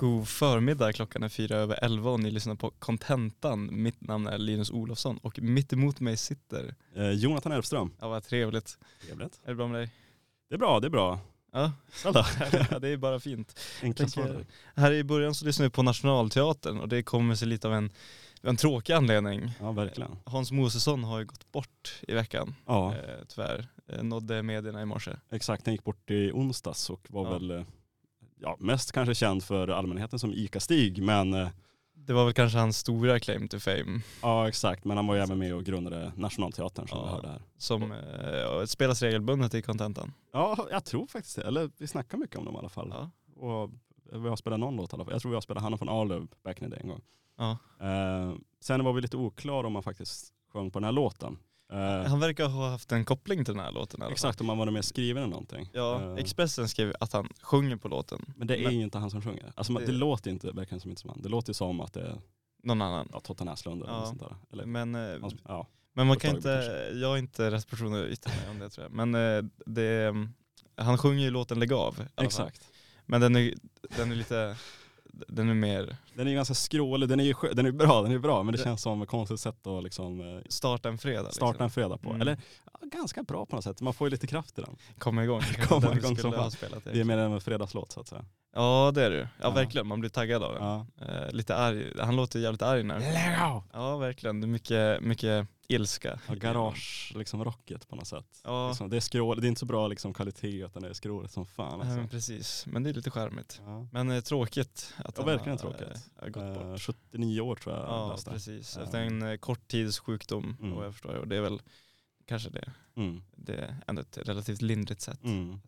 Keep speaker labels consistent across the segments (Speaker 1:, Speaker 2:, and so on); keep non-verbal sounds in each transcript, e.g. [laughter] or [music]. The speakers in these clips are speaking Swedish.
Speaker 1: God förmiddag, klockan är fyra över elva och ni lyssnar på Contentan. Mitt namn är Linus Olofsson och mitt emot mig sitter,
Speaker 2: Eh, Jonathan Elfström.
Speaker 1: ja vad trevligt.
Speaker 2: Trevligt.
Speaker 1: Är det bra med dig?
Speaker 2: Det är bra, det är bra.
Speaker 1: Ja, [laughs] ja det är bara fint. Tänker-
Speaker 2: svar.
Speaker 1: Här i början så lyssnar vi på Nationalteatern och det kommer sig lite av en, en tråkig anledning.
Speaker 2: Ja, verkligen.
Speaker 1: Hans Mosesson har ju gått bort i veckan,
Speaker 2: Ja,
Speaker 1: eh, tyvärr. Eh, nådde medierna i morse.
Speaker 2: exakt. Den gick bort i onsdags och var
Speaker 1: Ja.
Speaker 2: väl eh, ja, mest kanske känd för allmänheten som Ica-Stig. Men eh,
Speaker 1: Det var väl kanske hans stora claim to fame,
Speaker 2: ja, exakt. Men han var ju även med och grundade Nationalteatern som
Speaker 1: Ja.
Speaker 2: vi hörde här.
Speaker 1: som eh, spelas regelbundet i Contentan.
Speaker 2: Ja, jag tror faktiskt det. Eller vi snackar mycket om dem i alla fall.
Speaker 1: Ja.
Speaker 2: Och vi har spelat någon låt i alla fall. Jag tror vi har spelat Hanna från Arlöv back in the day en gång.
Speaker 1: Ja.
Speaker 2: Eh, sen var vi lite oklara om man faktiskt sjöng på den här låten. Eh,
Speaker 1: Han verkar ha haft en koppling till den här låten fall.
Speaker 2: exakt, om man var med skriven eller någonting.
Speaker 1: Ja,
Speaker 2: Eh,
Speaker 1: Expressen skrev att han sjunger på låten.
Speaker 2: Men det är
Speaker 1: Men-
Speaker 2: ju inte han som sjunger. Alltså,
Speaker 1: Det-
Speaker 2: det, låter inte, verkligen som inte som han. Det låter ju som att det är
Speaker 1: Någon annan.
Speaker 2: ja, Totta Näslund eller
Speaker 1: Ja.
Speaker 2: något sånt där. Eller,
Speaker 1: Men, eh,
Speaker 2: hans- ja.
Speaker 1: men man kan inte, jag är inte rätt person att yttra mig om det tror jag. Men det, han sjunger ju låten Lägg av.
Speaker 2: Exakt.
Speaker 1: Men den är, den är lite, den är mer
Speaker 2: Den är ju ganska skrålig, den är ju den är bra, den är bra men det
Speaker 1: Det-
Speaker 2: känns som ett konstigt sätt att liksom eh,
Speaker 1: starta en fredag.
Speaker 2: starta
Speaker 1: liksom.
Speaker 2: en fredag på.
Speaker 1: Mm.
Speaker 2: Eller ja, ganska bra på något sätt, man får ju lite kraft i den.
Speaker 1: Komma igång. [laughs]
Speaker 2: Komma igång som fan. Det är mer en fredagslåt så att säga.
Speaker 1: Ja det är ju. Ja,
Speaker 2: Ja.
Speaker 1: verkligen, man blir taggad av den.
Speaker 2: Ja.
Speaker 1: Eh, lite arg, han låter jävligt arg nu.
Speaker 2: Lägg!
Speaker 1: Ja verkligen, det är mycket, mycket ilska.
Speaker 2: Ja, garage, liksom rocket på något sätt.
Speaker 1: Ja,
Speaker 2: Liksom, det är skråligt, det är inte så bra liksom, kvalitet utan det är skråligt som fan.
Speaker 1: ja, men
Speaker 2: Alltså.
Speaker 1: precis. Men det är lite charmigt.
Speaker 2: Ja.
Speaker 1: Men eh, tråkigt att
Speaker 2: Ja, verkligen
Speaker 1: har,
Speaker 2: tråkigt.
Speaker 1: eh, har gått bort.
Speaker 2: Eh, 79 år tror jag
Speaker 1: Ja
Speaker 2: läste.
Speaker 1: precis,
Speaker 2: Ja.
Speaker 1: efter en eh, kort tids sjukdom
Speaker 2: Mm.
Speaker 1: vad jag förstår. Och det är väl kanske det,
Speaker 2: Mm.
Speaker 1: det är ändå ett relativt lindrigt sätt
Speaker 2: Mm.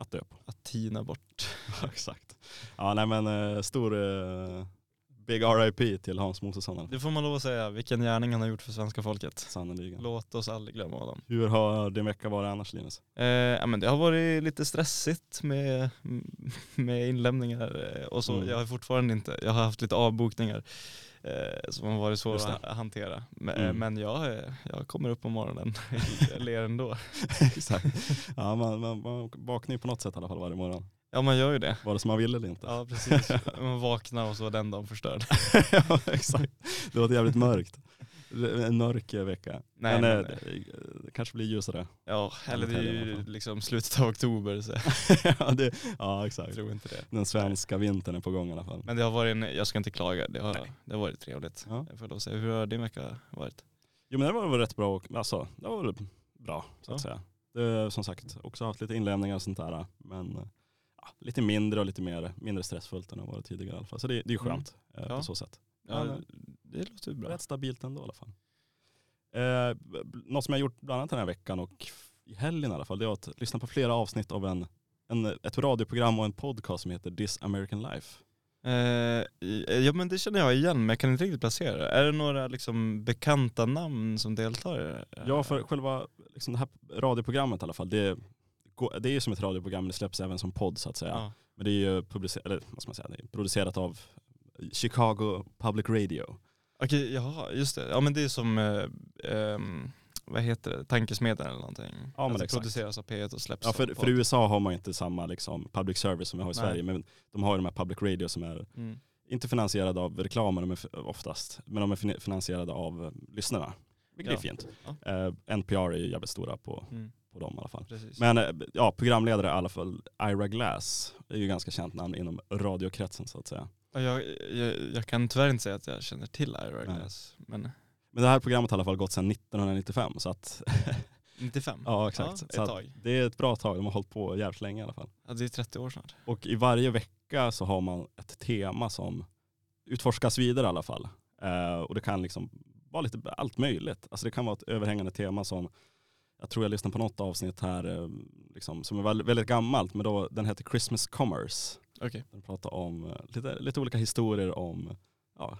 Speaker 1: Att,
Speaker 2: dö på.
Speaker 1: att tina bort. [laughs]
Speaker 2: Exakt. Ja, nej men eh, stor eh, big RIP till Hans Mosesson.
Speaker 1: Det får man lov att säga, vilken gärning han har gjort för svenska folket.
Speaker 2: Sannerligen.
Speaker 1: Låt oss aldrig glömma honom.
Speaker 2: Hur har din vecka varit annars Linus?
Speaker 1: Eh, ja, men det har varit lite stressigt med, med inlämningar eh, och så.
Speaker 2: Mm.
Speaker 1: Jag har fortfarande inte, jag har haft lite avbokningar som har varit
Speaker 2: det.
Speaker 1: att hantera. Men,
Speaker 2: Mm.
Speaker 1: men jag, eh, jag kommer upp på morgonen, [laughs] ler ändå. [laughs]
Speaker 2: exakt. Ja, man, man, man vaknar ju på något sätt i alla fall varje morgon.
Speaker 1: Ja man gör ju det.
Speaker 2: Var det som man ville eller inte?
Speaker 1: Ja precis, [laughs] man vaknar och så var den dagen förstörd.
Speaker 2: ja, exakt. Det låter jävligt mörkt. En mörk eh, vecka.
Speaker 1: Nej,
Speaker 2: men eh, det, det kanske blir ljusare.
Speaker 1: Ja, eller det är ju liksom slutet av oktober så [laughs]
Speaker 2: ja, det, ja,
Speaker 1: jag
Speaker 2: exakt.
Speaker 1: tror inte det.
Speaker 2: Den svenska vintern är på gång i alla fall.
Speaker 1: Men det har varit en, jag ska inte klaga, det har,
Speaker 2: Nej.
Speaker 1: det har varit trevligt.
Speaker 2: Ja.
Speaker 1: Jag får lov säga. Hur har din vecka varit?
Speaker 2: Jo men det var väl rätt bra, och, alltså, det var väl bra så att
Speaker 1: Ja.
Speaker 2: säga. Det, som sagt, också haft lite inlämningar och sånt där. Men eh, ja, lite mindre och lite mer, mindre stressfullt än det varit tidigare i alla fall. Så det, det är ju skönt eh,
Speaker 1: Ja.
Speaker 2: på så sätt.
Speaker 1: Ja, det låter bra.
Speaker 2: Rätt stabilt ändå i alla fall. Eh, något som jag gjort bland annat den här veckan och i helgen i alla fall, det är att lyssna på flera avsnitt av en, en, ett radioprogram och en podcast som heter This American Life.
Speaker 1: Eh, ja men det känner jag igen men jag kan inte riktigt placera det. Är det några liksom bekanta namn som deltar i det?
Speaker 2: Ja, för själva liksom det här radioprogrammet i alla fall, det, det är ju som ett radioprogram, det släpps även som podd så att säga.
Speaker 1: Ja.
Speaker 2: Men det är ju publicerat, eller, vad ska man säga, det är producerat av Chicago Public Radio.
Speaker 1: Okej, jaha, just det. Ja men det är som, eh, ehm, vad heter det, Tankesmedjan eller någonting.
Speaker 2: Ja, men
Speaker 1: alltså,
Speaker 2: exakt.
Speaker 1: produceras av P1 och släpps
Speaker 2: Ja, för, för
Speaker 1: podd.
Speaker 2: USA har man inte samma liksom, public service som vi har i
Speaker 1: Nej.
Speaker 2: Sverige, men de har ju de här public radio som är
Speaker 1: Mm.
Speaker 2: inte finansierade av reklamen de är f- oftast, men de är fin- finansierade av eh, lyssnarna. Vilket
Speaker 1: Ja.
Speaker 2: är fint.
Speaker 1: Ja.
Speaker 2: Eh, NPR är ju jävligt stora på,
Speaker 1: Mm.
Speaker 2: på dem i alla fall.
Speaker 1: Precis.
Speaker 2: Men eh, ja, programledare i alla fall, Ira Glass, är ju ganska känt namn inom radiokretsen så att säga.
Speaker 1: Ja, jag, jag, jag kan tyvärr inte säga att jag känner till Ira. Glass, men
Speaker 2: Men det här programmet har i alla fall gått sedan 1995 så att [laughs]
Speaker 1: 95?
Speaker 2: ja exakt.
Speaker 1: Ja,
Speaker 2: så det är ett bra tag, de har hållit på jävligt länge i alla fall.
Speaker 1: Ja, det är 30 år snart.
Speaker 2: Och i varje vecka så har man ett tema som utforskas vidare i alla fall. Eh, och det kan liksom vara lite allt möjligt. Alltså det kan vara ett överhängande tema som, jag tror jag lyssnade på något avsnitt här eh, liksom, som är väl- väldigt gammalt, men då, den heter Christmas Commerce.
Speaker 1: Okej.
Speaker 2: Den pratar om eh, lite, lite olika historier om ja,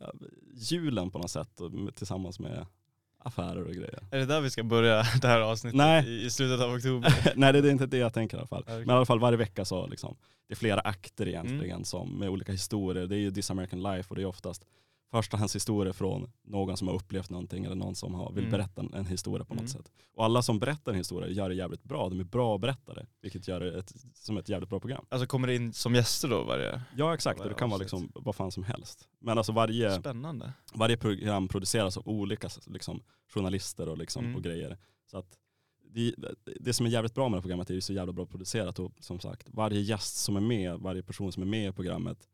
Speaker 2: eh, julen på något sätt tillsammans med affärer och grejer.
Speaker 1: Är det där vi ska börja [laughs] det här avsnittet?
Speaker 2: Nej.
Speaker 1: I, slutet av oktober? [laughs]
Speaker 2: Nej det är inte det jag tänker i alla fall.
Speaker 1: Okej.
Speaker 2: Men i alla fall varje vecka så liksom, det är flera akter egentligen
Speaker 1: Mm.
Speaker 2: som, med olika historier. Det är ju This American Life och det är oftast förstahandshistorier från någon som har upplevt någonting eller någon som har, vill
Speaker 1: Mm.
Speaker 2: berätta en, en historia på något
Speaker 1: Mm.
Speaker 2: sätt. Och alla som berättar en historia gör det jävligt bra. De är bra berättare, vilket gör det ett, som ett jävligt bra program.
Speaker 1: Alltså kommer det in som gäster då varje?
Speaker 2: Ja exakt, och
Speaker 1: Varje
Speaker 2: det kan vara liksom vad fan som helst. Men alltså varje,
Speaker 1: Spännande.
Speaker 2: varje program produceras av olika liksom, journalister och, liksom,
Speaker 1: Mm.
Speaker 2: och grejer. Så att det, det som är jävligt bra med det här programmet är att det är så jävla bra producerat och som sagt varje gäst som är med, varje person som är med i programmet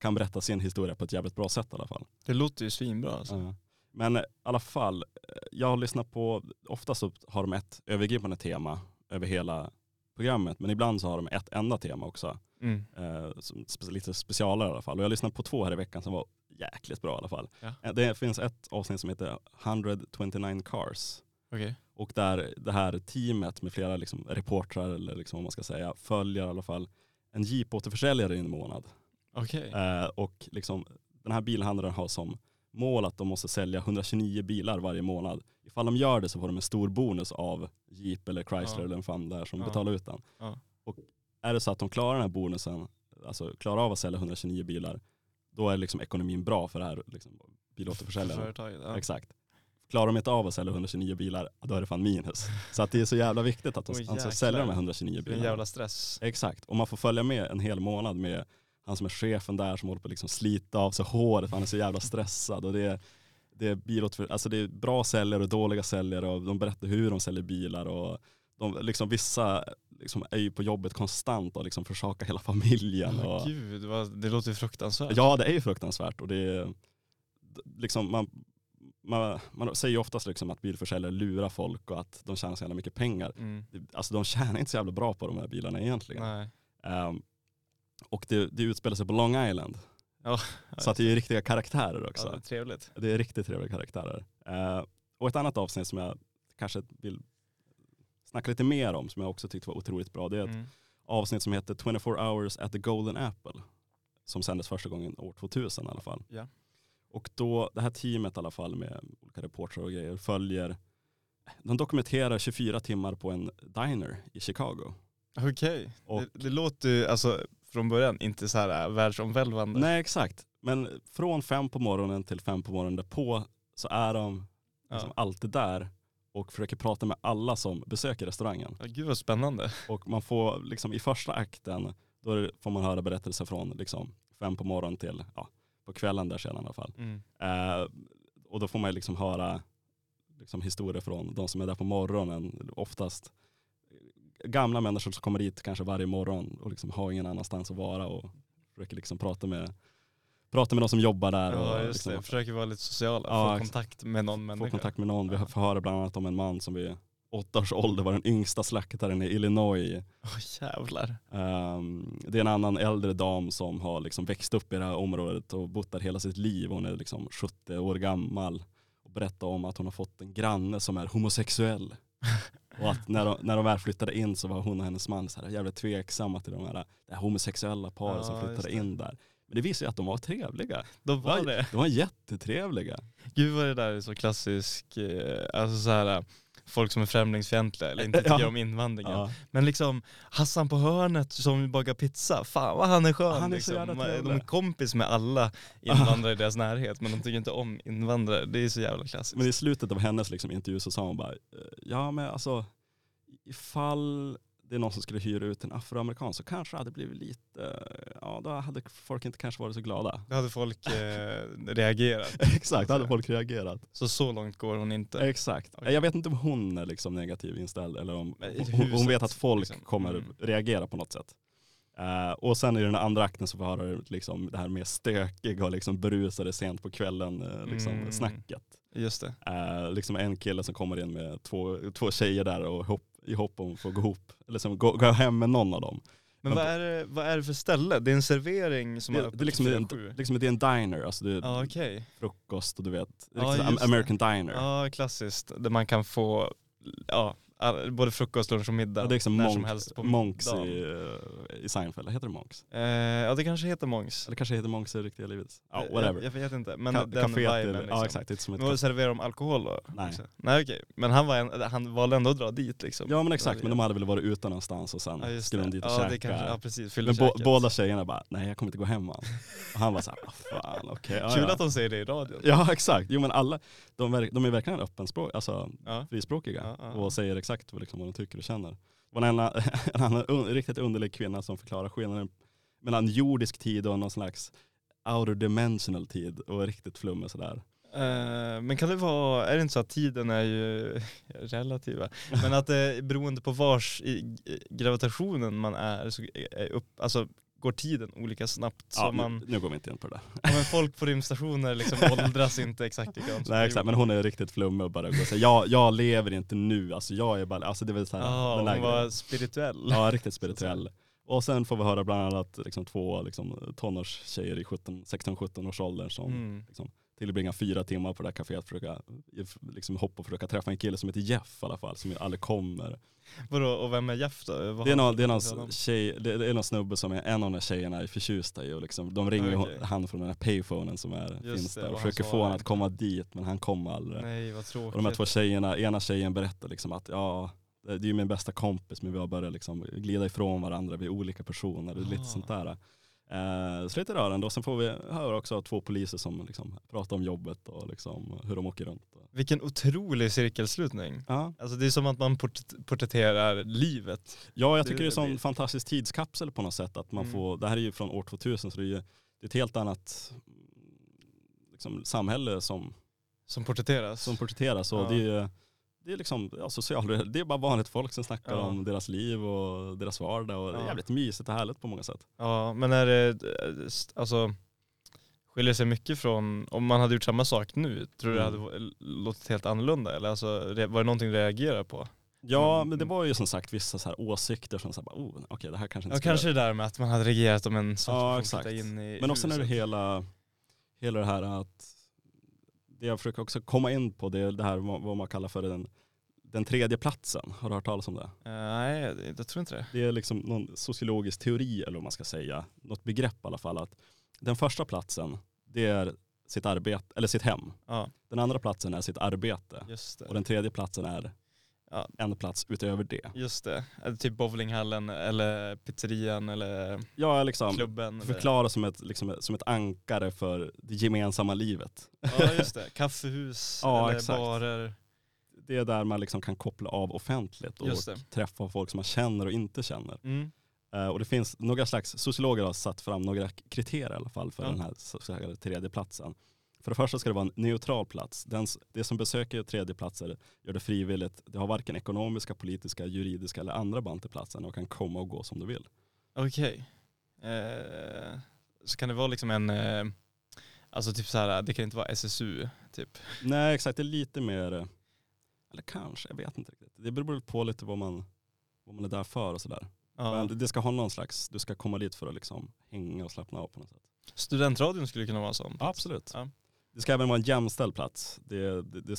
Speaker 2: kan berätta sin historia på ett jävligt bra sätt i alla fall.
Speaker 1: Det låter ju svinbra alltså.
Speaker 2: Ja. Men i alla fall, eh, jag har lyssnat på, ofta så har de ett övergripande tema över hela programmet men ibland så har de ett enda tema också.
Speaker 1: Mm.
Speaker 2: Eh, som lite specialare i alla fall. Och jag har lyssnat på två här i veckan som var jäkligt bra i alla fall.
Speaker 1: Ja.
Speaker 2: Eh, Det finns ett avsnitt som heter 129 Cars.
Speaker 1: Okej.
Speaker 2: Och där det här teamet med flera liksom reportrar eller liksom vad man ska säga följer i alla fall en jeepåterförsäljare i en månad.
Speaker 1: Okej.
Speaker 2: Eh, och liksom, den här bilhandlaren har som mål att de måste sälja 129 bilar varje månad. Ifall de gör det så får de en stor bonus av Jeep eller Chrysler
Speaker 1: Ja.
Speaker 2: eller vem fan det är som
Speaker 1: Ja.
Speaker 2: betalar ut den.
Speaker 1: Ja.
Speaker 2: Och är det så att de klarar den här bonusen, alltså klarar av att sälja 129 bilar, då är liksom ekonomin bra för det här liksom, bilåterförsäljaren.
Speaker 1: Ja.
Speaker 2: Exakt. Klarar de inte av att sälja 129 bilar, då är det fan minus. Så att det är så jävla viktigt att de
Speaker 1: Åh,
Speaker 2: alltså, säljer de här 129
Speaker 1: Det är en
Speaker 2: bilarna.
Speaker 1: jävla stress.
Speaker 2: Exakt, och man får följa med en hel månad med han som är chefen där som håller på att liksom slita av sig håret för han är så jävla stressad. Och det är, det är, bilåtför, alltså det är bra säljare och dåliga säljare och de berättar hur de säljer bilar. Och de, liksom, vissa liksom, är ju på jobbet konstant och liksom försakar hela familjen.
Speaker 1: Åh,
Speaker 2: Och,
Speaker 1: Gud, vad, det låter ju fruktansvärt.
Speaker 2: ja det är ju fruktansvärt och det är, liksom, man, man, man säger ju oftast liksom att bilförsäljare lurar folk och att de tjänar så jävla mycket pengar.
Speaker 1: Mm.
Speaker 2: Alltså de tjänar inte så jävla bra på de här bilarna egentligen.
Speaker 1: Nej.
Speaker 2: Och det, det utspelar sig på Long Island. Så att det är riktiga karaktärer också.
Speaker 1: Ja, det är trevligt.
Speaker 2: Det är riktigt trevliga karaktärer. Eh, och ett annat avsnitt som jag kanske vill snacka lite mer om, som jag också tyckte var otroligt bra, det är ett
Speaker 1: Mm.
Speaker 2: avsnitt som heter 24 hours at the golden apple. Som sändes första gången år 2000 i alla fall.
Speaker 1: Ja.
Speaker 2: Och då, det här teamet i alla fall med olika reportrar och grejer följer, de dokumenterar 24 timmar på en diner i Chicago.
Speaker 1: Okej,
Speaker 2: Och-
Speaker 1: det, det låter ju alltså från början inte så här äh, världsomvälvande.
Speaker 2: Nej exakt, men från fem på morgonen till fem på morgonen därpå så är de liksom
Speaker 1: Ja.
Speaker 2: alltid där och försöker prata med alla som besöker restaurangen.
Speaker 1: Ja, gud vad spännande.
Speaker 2: Och man får liksom i första akten, då får man höra berättelser från liksom fem på morgonen till ja, på kvällen där sedan i alla fall.
Speaker 1: Mm.
Speaker 2: Eh, och då får man liksom höra liksom historier från de som är där på morgonen. Oftast gamla människor som kommer dit kanske varje morgon och liksom har ingen annanstans att vara och försöker liksom prata med, prata med de som jobbar där.
Speaker 1: Ja
Speaker 2: och liksom
Speaker 1: det, försöker vara lite sociala,
Speaker 2: Ja,
Speaker 1: få kontakt med någon människa.
Speaker 2: få kontakt med någon. Vi får höra bland annat om en man som vid åtta års ålder var den yngsta slaktaren i Illinois.
Speaker 1: Åh jävlar.
Speaker 2: Ehm, det är en annan äldre dam som har liksom växt upp i det här området och bott där hela sitt liv. Hon är liksom 70 år gammal och berättar om att hon har fått en granne som är homosexuell. [laughs] och att när de, när de väl flyttade in så var hon och hennes man så här jävligt tveksamma till de här, det här homosexuella paret
Speaker 1: Ja,
Speaker 2: som flyttade in där. Men det visar ju att de var trevliga.
Speaker 1: De var det.
Speaker 2: De var jättetrevliga.
Speaker 1: Gud vad det där är så klassisk, eh, alltså så här, folk som är främlingsfientliga eller inte [laughs]
Speaker 2: Ja.
Speaker 1: tycker om invandringen.
Speaker 2: Ja.
Speaker 1: Men liksom Hassan på hörnet som bagar pizza, fan vad han är skön.
Speaker 2: Han är så
Speaker 1: liksom.
Speaker 2: jävla
Speaker 1: de är kompis med alla invandrare i deras närhet men de tycker inte om invandrare. Det är så jävla klassiskt.
Speaker 2: Men i slutet av hennes liksom intervju så sa hon bara, eh, ja men alltså ifall det är någon som skulle hyra ut en afroamerikan så kanske det hade blivit lite, eh, ja då hade folk inte kanske varit så glada.
Speaker 1: Då hade folk eh, reagerat. [laughs]
Speaker 2: Exakt, då hade folk reagerat.
Speaker 1: Så så långt går hon inte.
Speaker 2: Exakt.
Speaker 1: Okej.
Speaker 2: Jag vet inte om hon är liksom negativ inställd eller om hon, hon vet att folk
Speaker 1: liksom.
Speaker 2: kommer
Speaker 1: Mm.
Speaker 2: reagera på något sätt. Eh, och sen i den andra akten så får jag höra liksom det här mer stökiga och liksom berusade sent på kvällen eh, liksom
Speaker 1: Mm.
Speaker 2: snacket.
Speaker 1: Just det.
Speaker 2: Eh, liksom en kille som kommer in med två, två tjejer där och hopp, i hopp om att få gå ihop, eller som gå, gå hem med någon av dem.
Speaker 1: Men vad är, det, vad är det för ställe? Det är en servering som
Speaker 2: Det,
Speaker 1: är
Speaker 2: det,
Speaker 1: öppet
Speaker 2: är liksom,
Speaker 1: till
Speaker 2: en,
Speaker 1: fyra, sju.
Speaker 2: liksom, det är en diner, alltså det är
Speaker 1: Ja okej.
Speaker 2: frukost och du vet, riktigt
Speaker 1: just det.
Speaker 2: American diner.
Speaker 1: Ja klassiskt. Där man kan få ja, både frukost, lunch och middag.
Speaker 2: Ja, det är liksom monk,
Speaker 1: som helst på
Speaker 2: Monks
Speaker 1: dagen.
Speaker 2: i, eh, i Seinfeld, heter det Monks?
Speaker 1: Eh, ja det kanske heter Monks.
Speaker 2: Eller kanske heter Monks i riktiga livet? Ja,
Speaker 1: Eh,
Speaker 2: whatever.
Speaker 1: Jag, jag vet inte, men
Speaker 2: Ka-
Speaker 1: den viben
Speaker 2: är-
Speaker 1: liksom.
Speaker 2: Ja exakt, det är som ett
Speaker 1: Men vad serverar de alkohol då?
Speaker 2: Nej.
Speaker 1: också? Nej okej, men han, var en, han valde ändå att dra dit liksom.
Speaker 2: Ja men exakt, men de hade väl varit ute någonstans och sen
Speaker 1: Ja,
Speaker 2: skulle de dit och
Speaker 1: ja,
Speaker 2: käka.
Speaker 1: det kanske, ja precis,
Speaker 2: men bo, båda tjejerna bara, nej jag kommer inte gå hem man. Och han var såhär, ah, fan okej. ja,
Speaker 1: Kul
Speaker 2: ja.
Speaker 1: att de säger det i radion.
Speaker 2: Ja exakt, jo men alla, de, de är verkligen öppenspråk, alltså
Speaker 1: Ja.
Speaker 2: frispråkiga
Speaker 1: Ja, ja, ja.
Speaker 2: och säger exakt vad, liksom, vad de tycker och känner. Det var en annan, [laughs] en annan un, riktigt underlig kvinna som förklarar skillnaden mellan jordisk tid och någon slags outer dimensional tid och riktigt flummig sådär.
Speaker 1: Uh, men kan det vara, är det inte så att tiden är ju [laughs] relativa, men att det är beroende på vars i i gravitationen man är, så är upp, alltså går tiden olika snabbt. Så
Speaker 2: Ja,
Speaker 1: man,
Speaker 2: nu, går vi inte in på det där.
Speaker 1: men folk på rymdstationer liksom [laughs] åldras inte exakt likadant
Speaker 2: Nej exakt, men hon är riktigt flummig och bara går säger, jag, jag lever inte nu, alltså jag är bara, alltså det är väl såhär,
Speaker 1: Ja, hon var
Speaker 2: grejen.
Speaker 1: spirituell.
Speaker 2: Ja, [laughs] riktigt spirituell. Och sen får vi höra bland annat liksom, två liksom, tonårstjejer i 17 16-17 års ålder som
Speaker 1: Mm.
Speaker 2: liksom, tillbringar fyra timmar på det här kaféet för att försöka liksom, hoppa och försöka träffa en kille som heter Jeff i alla fall, som aldrig kommer.
Speaker 1: Vadå, och vem är Jeff då? Vad
Speaker 2: Det är, någon, det, är någon tjej, det är någon snubbe som är en av de här tjejerna är förtjusta i och liksom, de ringer
Speaker 1: Okej.
Speaker 2: han från den här payphonen som är,
Speaker 1: Just
Speaker 2: finns där
Speaker 1: och
Speaker 2: och försöker få honom att komma dit men han kommer aldrig.
Speaker 1: Nej vad tråkigt.
Speaker 2: Och de här två tjejerna, ena tjejen berättar liksom att ja, det är ju min bästa kompis men vi har börjat liksom glida ifrån varandra, vi är olika personer, är lite
Speaker 1: Ah.
Speaker 2: sånt där. Eh, så lite rörande och sen får vi höra också två poliser som liksom pratar om jobbet och liksom hur de åker runt.
Speaker 1: Vilken otrolig cirkelslutning.
Speaker 2: Ja,
Speaker 1: Alltså det är som att man port- porträtterar livet.
Speaker 2: ja jag
Speaker 1: Det-
Speaker 2: tycker det är en sån
Speaker 1: det-
Speaker 2: fantastisk tidskapsel på något sätt att man
Speaker 1: Mm.
Speaker 2: får, det här är ju från år 2000 så det är ju det är ett helt annat liksom, samhälle som,
Speaker 1: Som porträtteras.
Speaker 2: som porträtteras och
Speaker 1: Ja.
Speaker 2: det är ju det är liksom ja, social, det är bara vanligt folk som snackar
Speaker 1: Ja.
Speaker 2: om deras liv och deras vardag och det är jävligt mysigt och härligt på många sätt.
Speaker 1: Ja, men är det, alltså, skiljer sig mycket från, om man hade gjort samma sak nu, tror du det hade
Speaker 2: Mm.
Speaker 1: låtit helt annorlunda? Eller alltså, var det någonting du reagerade på?
Speaker 2: Ja
Speaker 1: Mm.
Speaker 2: men det var ju som sagt vissa så här åsikter som sa, oh, okej det här kanske inte
Speaker 1: Ja, kanske det där med att man hade reagerat om en svart
Speaker 2: Ja, exakt.
Speaker 1: in i
Speaker 2: Men också när det hela, hela det här att det jag försöker också komma in på det är det här vad man kallar för den, den tredje platsen. Har du hört talas om det?
Speaker 1: Eh, nej, jag tror inte det.
Speaker 2: Det är liksom någon sociologisk teori eller vad man ska säga, något begrepp i alla fall. Att den första platsen det är sitt arbete, eller sitt hem.
Speaker 1: Ja,
Speaker 2: Den andra platsen är sitt arbete. Och den tredje platsen är
Speaker 1: Ja.
Speaker 2: en plats utöver det.
Speaker 1: Just det. Eller Typ bowlinghallen eller pizzerian eller
Speaker 2: Ja, liksom
Speaker 1: klubben. Eller...
Speaker 2: förklara som ett, liksom, som ett ankare för det gemensamma livet.
Speaker 1: Ja just det, kaffehus [laughs]
Speaker 2: Ja,
Speaker 1: eller
Speaker 2: exakt.
Speaker 1: barer.
Speaker 2: Det är där man liksom kan koppla av offentligt och träffa folk som man känner och inte känner.
Speaker 1: Mm.
Speaker 2: Eh, och det finns några slags, sociologer har satt fram några kriterier i alla fall för
Speaker 1: Ja.
Speaker 2: den här så kallade tredje platsen. För det första ska det vara en neutral plats. Den, det som besöker tredje platser gör det frivilligt. Det har varken ekonomiska, politiska, juridiska eller andra band till platsen och kan komma och gå som du vill.
Speaker 1: Okej. Eh, så kan det vara liksom en, eh, alltså typ så här, det kan inte vara SSU typ.
Speaker 2: Nej exakt, det är lite mer, eh, eller kanske, jag vet inte riktigt. Det beror på lite vad man, vad man är där för och sådär.
Speaker 1: Ja.
Speaker 2: Men det- ska ha någon slags, du ska komma dit för att liksom hänga och slappna av på något sätt.
Speaker 1: Studentradion skulle kunna vara sån.
Speaker 2: Absolut.
Speaker 1: Ja.
Speaker 2: Det ska även vara en jämställd plats. Det, det, det,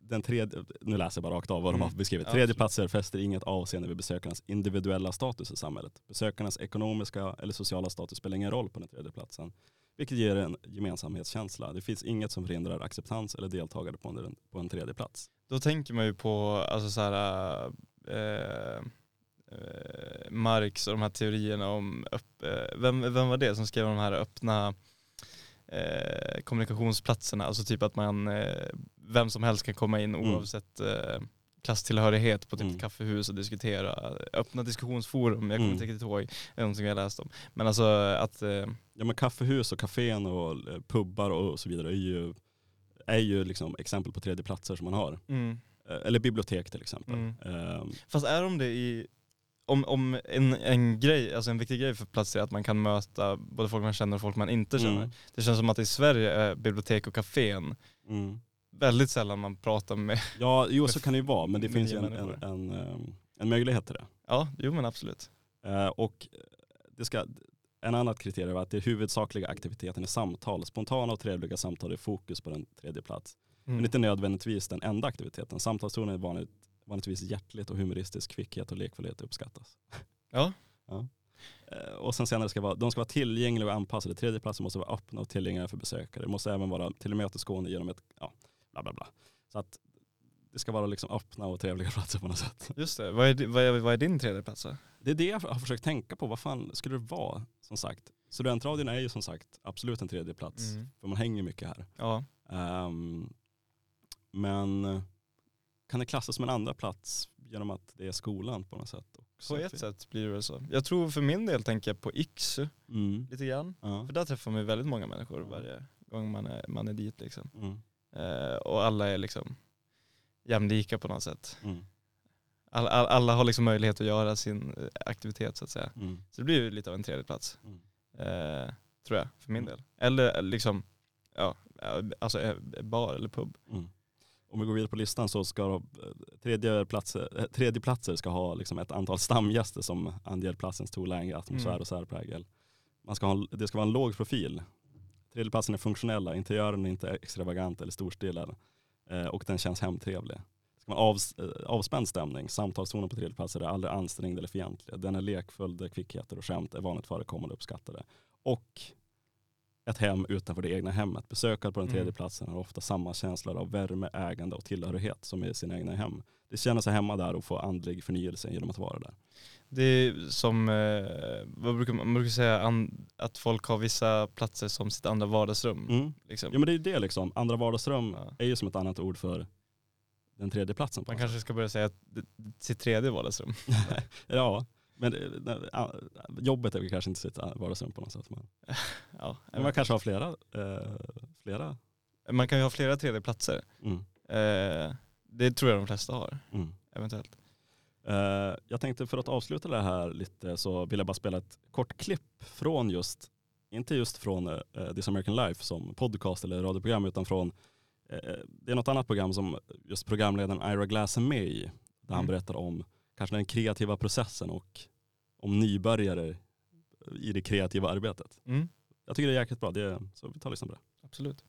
Speaker 2: den tredje, nu läser jag bara rakt av vad de
Speaker 1: Mm.
Speaker 2: har beskrivit.
Speaker 1: Ja,
Speaker 2: Tredje
Speaker 1: absolut.
Speaker 2: platser fäster inget avseende vid besökarnas individuella status i samhället. Besökarnas ekonomiska eller sociala status spelar ingen roll på den tredje platsen. Vilket ger en gemensamhetskänsla. Det finns inget som förhindrar acceptans eller deltagande på en, på en tredje plats.
Speaker 1: Då tänker man ju på alltså så här, eh, eh, Marx och de här teorierna om, upp, eh, vem, vem var det som skrev de här öppna eh, kommunikationsplatserna? Alltså typ att man, eh, vem som helst kan komma in
Speaker 2: Mm.
Speaker 1: oavsett eh, klasstillhörighet på typ
Speaker 2: Mm.
Speaker 1: ett kaffehus och diskutera. Öppna diskussionsforum, jag kommer
Speaker 2: Mm.
Speaker 1: inte riktigt ihåg, är någonting jag läst om. Men alltså att, eh,
Speaker 2: Ja men kaffehus och kafén och eh, pubbar och så vidare är ju, är ju liksom exempel på tredje platser som man har.
Speaker 1: mm,
Speaker 2: Eh, Eller bibliotek till exempel.
Speaker 1: Mm.
Speaker 2: Ehm,
Speaker 1: Fast är de det i, om, om en, en grej, alltså en viktig grej för platser är att man kan möta både folk man känner och folk man inte känner.
Speaker 2: mm,
Speaker 1: Det känns som att i Sverige är bibliotek och kafén
Speaker 2: mm.
Speaker 1: väldigt sällan man pratar med,
Speaker 2: Ja, jo så kan det ju vara, men det finns ju en, en, en, ehm, en möjlighet till det.
Speaker 1: ja jo men absolut.
Speaker 2: Eh, och det ska, en annat kriterium är att det huvudsakliga aktiviteten är samtal. Spontana och trevliga samtal är fokus på den tredje plats.
Speaker 1: Mm.
Speaker 2: Men inte nödvändigtvis den enda aktiviteten. Samtalstonen är vanligt, vanligtvis hjärtligt och humoristisk kvickhet och lekfullhet uppskattas.
Speaker 1: Ja. [laughs]
Speaker 2: ja. Eh, och sen senare ska vara, de ska vara tillgängliga och anpassade. Tredje platsen måste vara öppna och tillgängliga för besökare. Det måste även vara tillmötesgående genom ett, ja, bla bla bla. Så att det ska vara liksom öppna och trevliga [laughs] platser på något sätt.
Speaker 1: Just det, vad är, vad är, vad är din tredje plats då?
Speaker 2: Det är det jag har försökt tänka på. Vad fan skulle det vara? Som sagt, studentradion är ju som sagt absolut en tredje plats.
Speaker 1: Mm.
Speaker 2: För man hänger mycket här.
Speaker 1: Ja.
Speaker 2: Um, men kan det klassas som en andra plats genom att det är skolan på något sätt?
Speaker 1: På ett sätt blir det så. Jag tror för min del tänker jag på X
Speaker 2: mm.
Speaker 1: lite grann.
Speaker 2: Ja.
Speaker 1: För där träffar man väldigt många människor varje gång man är, man är dit liksom.
Speaker 2: Mm.
Speaker 1: Eh, och alla är liksom jämlika på något sätt.
Speaker 2: Mm.
Speaker 1: Alla, alla, alla har liksom möjlighet att göra sin eh, aktivitet så att säga.
Speaker 2: Mm.
Speaker 1: Så det blir ju lite av en tredje plats.
Speaker 2: Mm.
Speaker 1: Eh, tror jag, för min del. Eller liksom, ja, eh, alltså eh, bar eller pub.
Speaker 2: Om vi går vidare på listan så ska eh, tredje, platser, eh, tredje platser ska ha liksom ett antal stamgäster som anger platsens tonläge, atmosfär
Speaker 1: Mm.
Speaker 2: och särprägel. Man ska ha, det ska vara en låg profil. Tredjeplatsen är funktionella, interiören är inte extravagant eller storstilad. Eh, och den känns hemtrevlig. Det ska vara av, avspänd stämning. Samtalstonen på tredjeplatser är aldrig ansträngd eller fientlig. Den är lekfull där kvickheter och skämt är vanligt förekommande och uppskattade. Och ett hem utanför det egna hemmet. Besökare på den tredje
Speaker 1: Mm.
Speaker 2: platsen har ofta samma känslor av värme, ägande och tillhörighet som i sina egna hem. Det känner sig hemma där och får andlig förnyelse genom att vara där.
Speaker 1: Det är som, eh, vad brukar man, man brukar säga, att folk har vissa platser som sitt andra vardagsrum.
Speaker 2: Mm.
Speaker 1: Liksom.
Speaker 2: Ja men det är det liksom. Andra vardagsrum
Speaker 1: Ja.
Speaker 2: är ju som ett annat ord för den tredje platsen.
Speaker 1: Man kanske ska börja säga sitt tredje vardagsrum. [laughs]
Speaker 2: ja, men ja, jobbet är kanske inte sitt vardagsrum på något sätt. Men, [laughs]
Speaker 1: Ja,
Speaker 2: men man kanske har flera. Eh, flera.
Speaker 1: man kan ju ha flera tredje platser.
Speaker 2: Mm.
Speaker 1: Eh, det tror jag de flesta har,
Speaker 2: Mm.
Speaker 1: eventuellt.
Speaker 2: Eh, jag tänkte för att avsluta det här lite så vill jag bara spela ett kort klipp från just, inte just från uh, This American Life som podcast eller radioprogram utan från, eh, det är något annat program som just programledaren Ira Glass är med i. Där han
Speaker 1: Mm.
Speaker 2: berättar om kanske den kreativa processen och om nybörjare i det kreativa arbetet.
Speaker 1: Mm,
Speaker 2: Jag tycker det är jäkligt bra, det, så vi tar och lyssnar på det.
Speaker 1: absolut.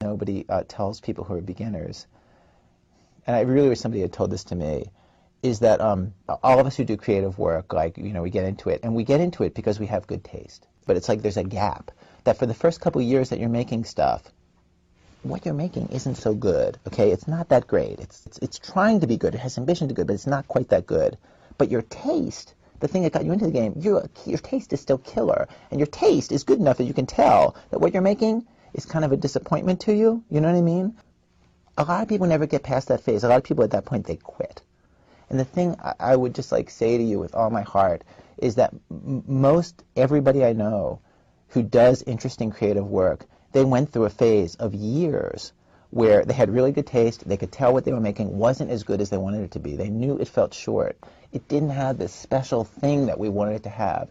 Speaker 3: nobody uh, tells people who are beginners, and I really wish somebody had told this to me, is that um, all of us who do creative work, like, you know, we get into it, and we get into it because we have good taste. But it's like there's a gap that for the first couple of years that you're making stuff, what you're making isn't so good. Okay, it's not that great. It's it's, it's trying to be good. It has ambition to be good, but it's not quite that good. But your taste, the thing that got you into the game, your your taste is still killer, and your taste is good enough that you can tell that what you're making is kind of a disappointment to you. You know what I mean? A lot of people never get past that phase. A lot of people at that point they quit. And the thing I, I would just like say to you with all my heart is that most everybody I know who does interesting creative work, they went through a phase of years where they had really good taste. They could tell what they were making wasn't as good as they wanted it to be. They knew it felt short. It didn't have this special thing that we wanted it to have.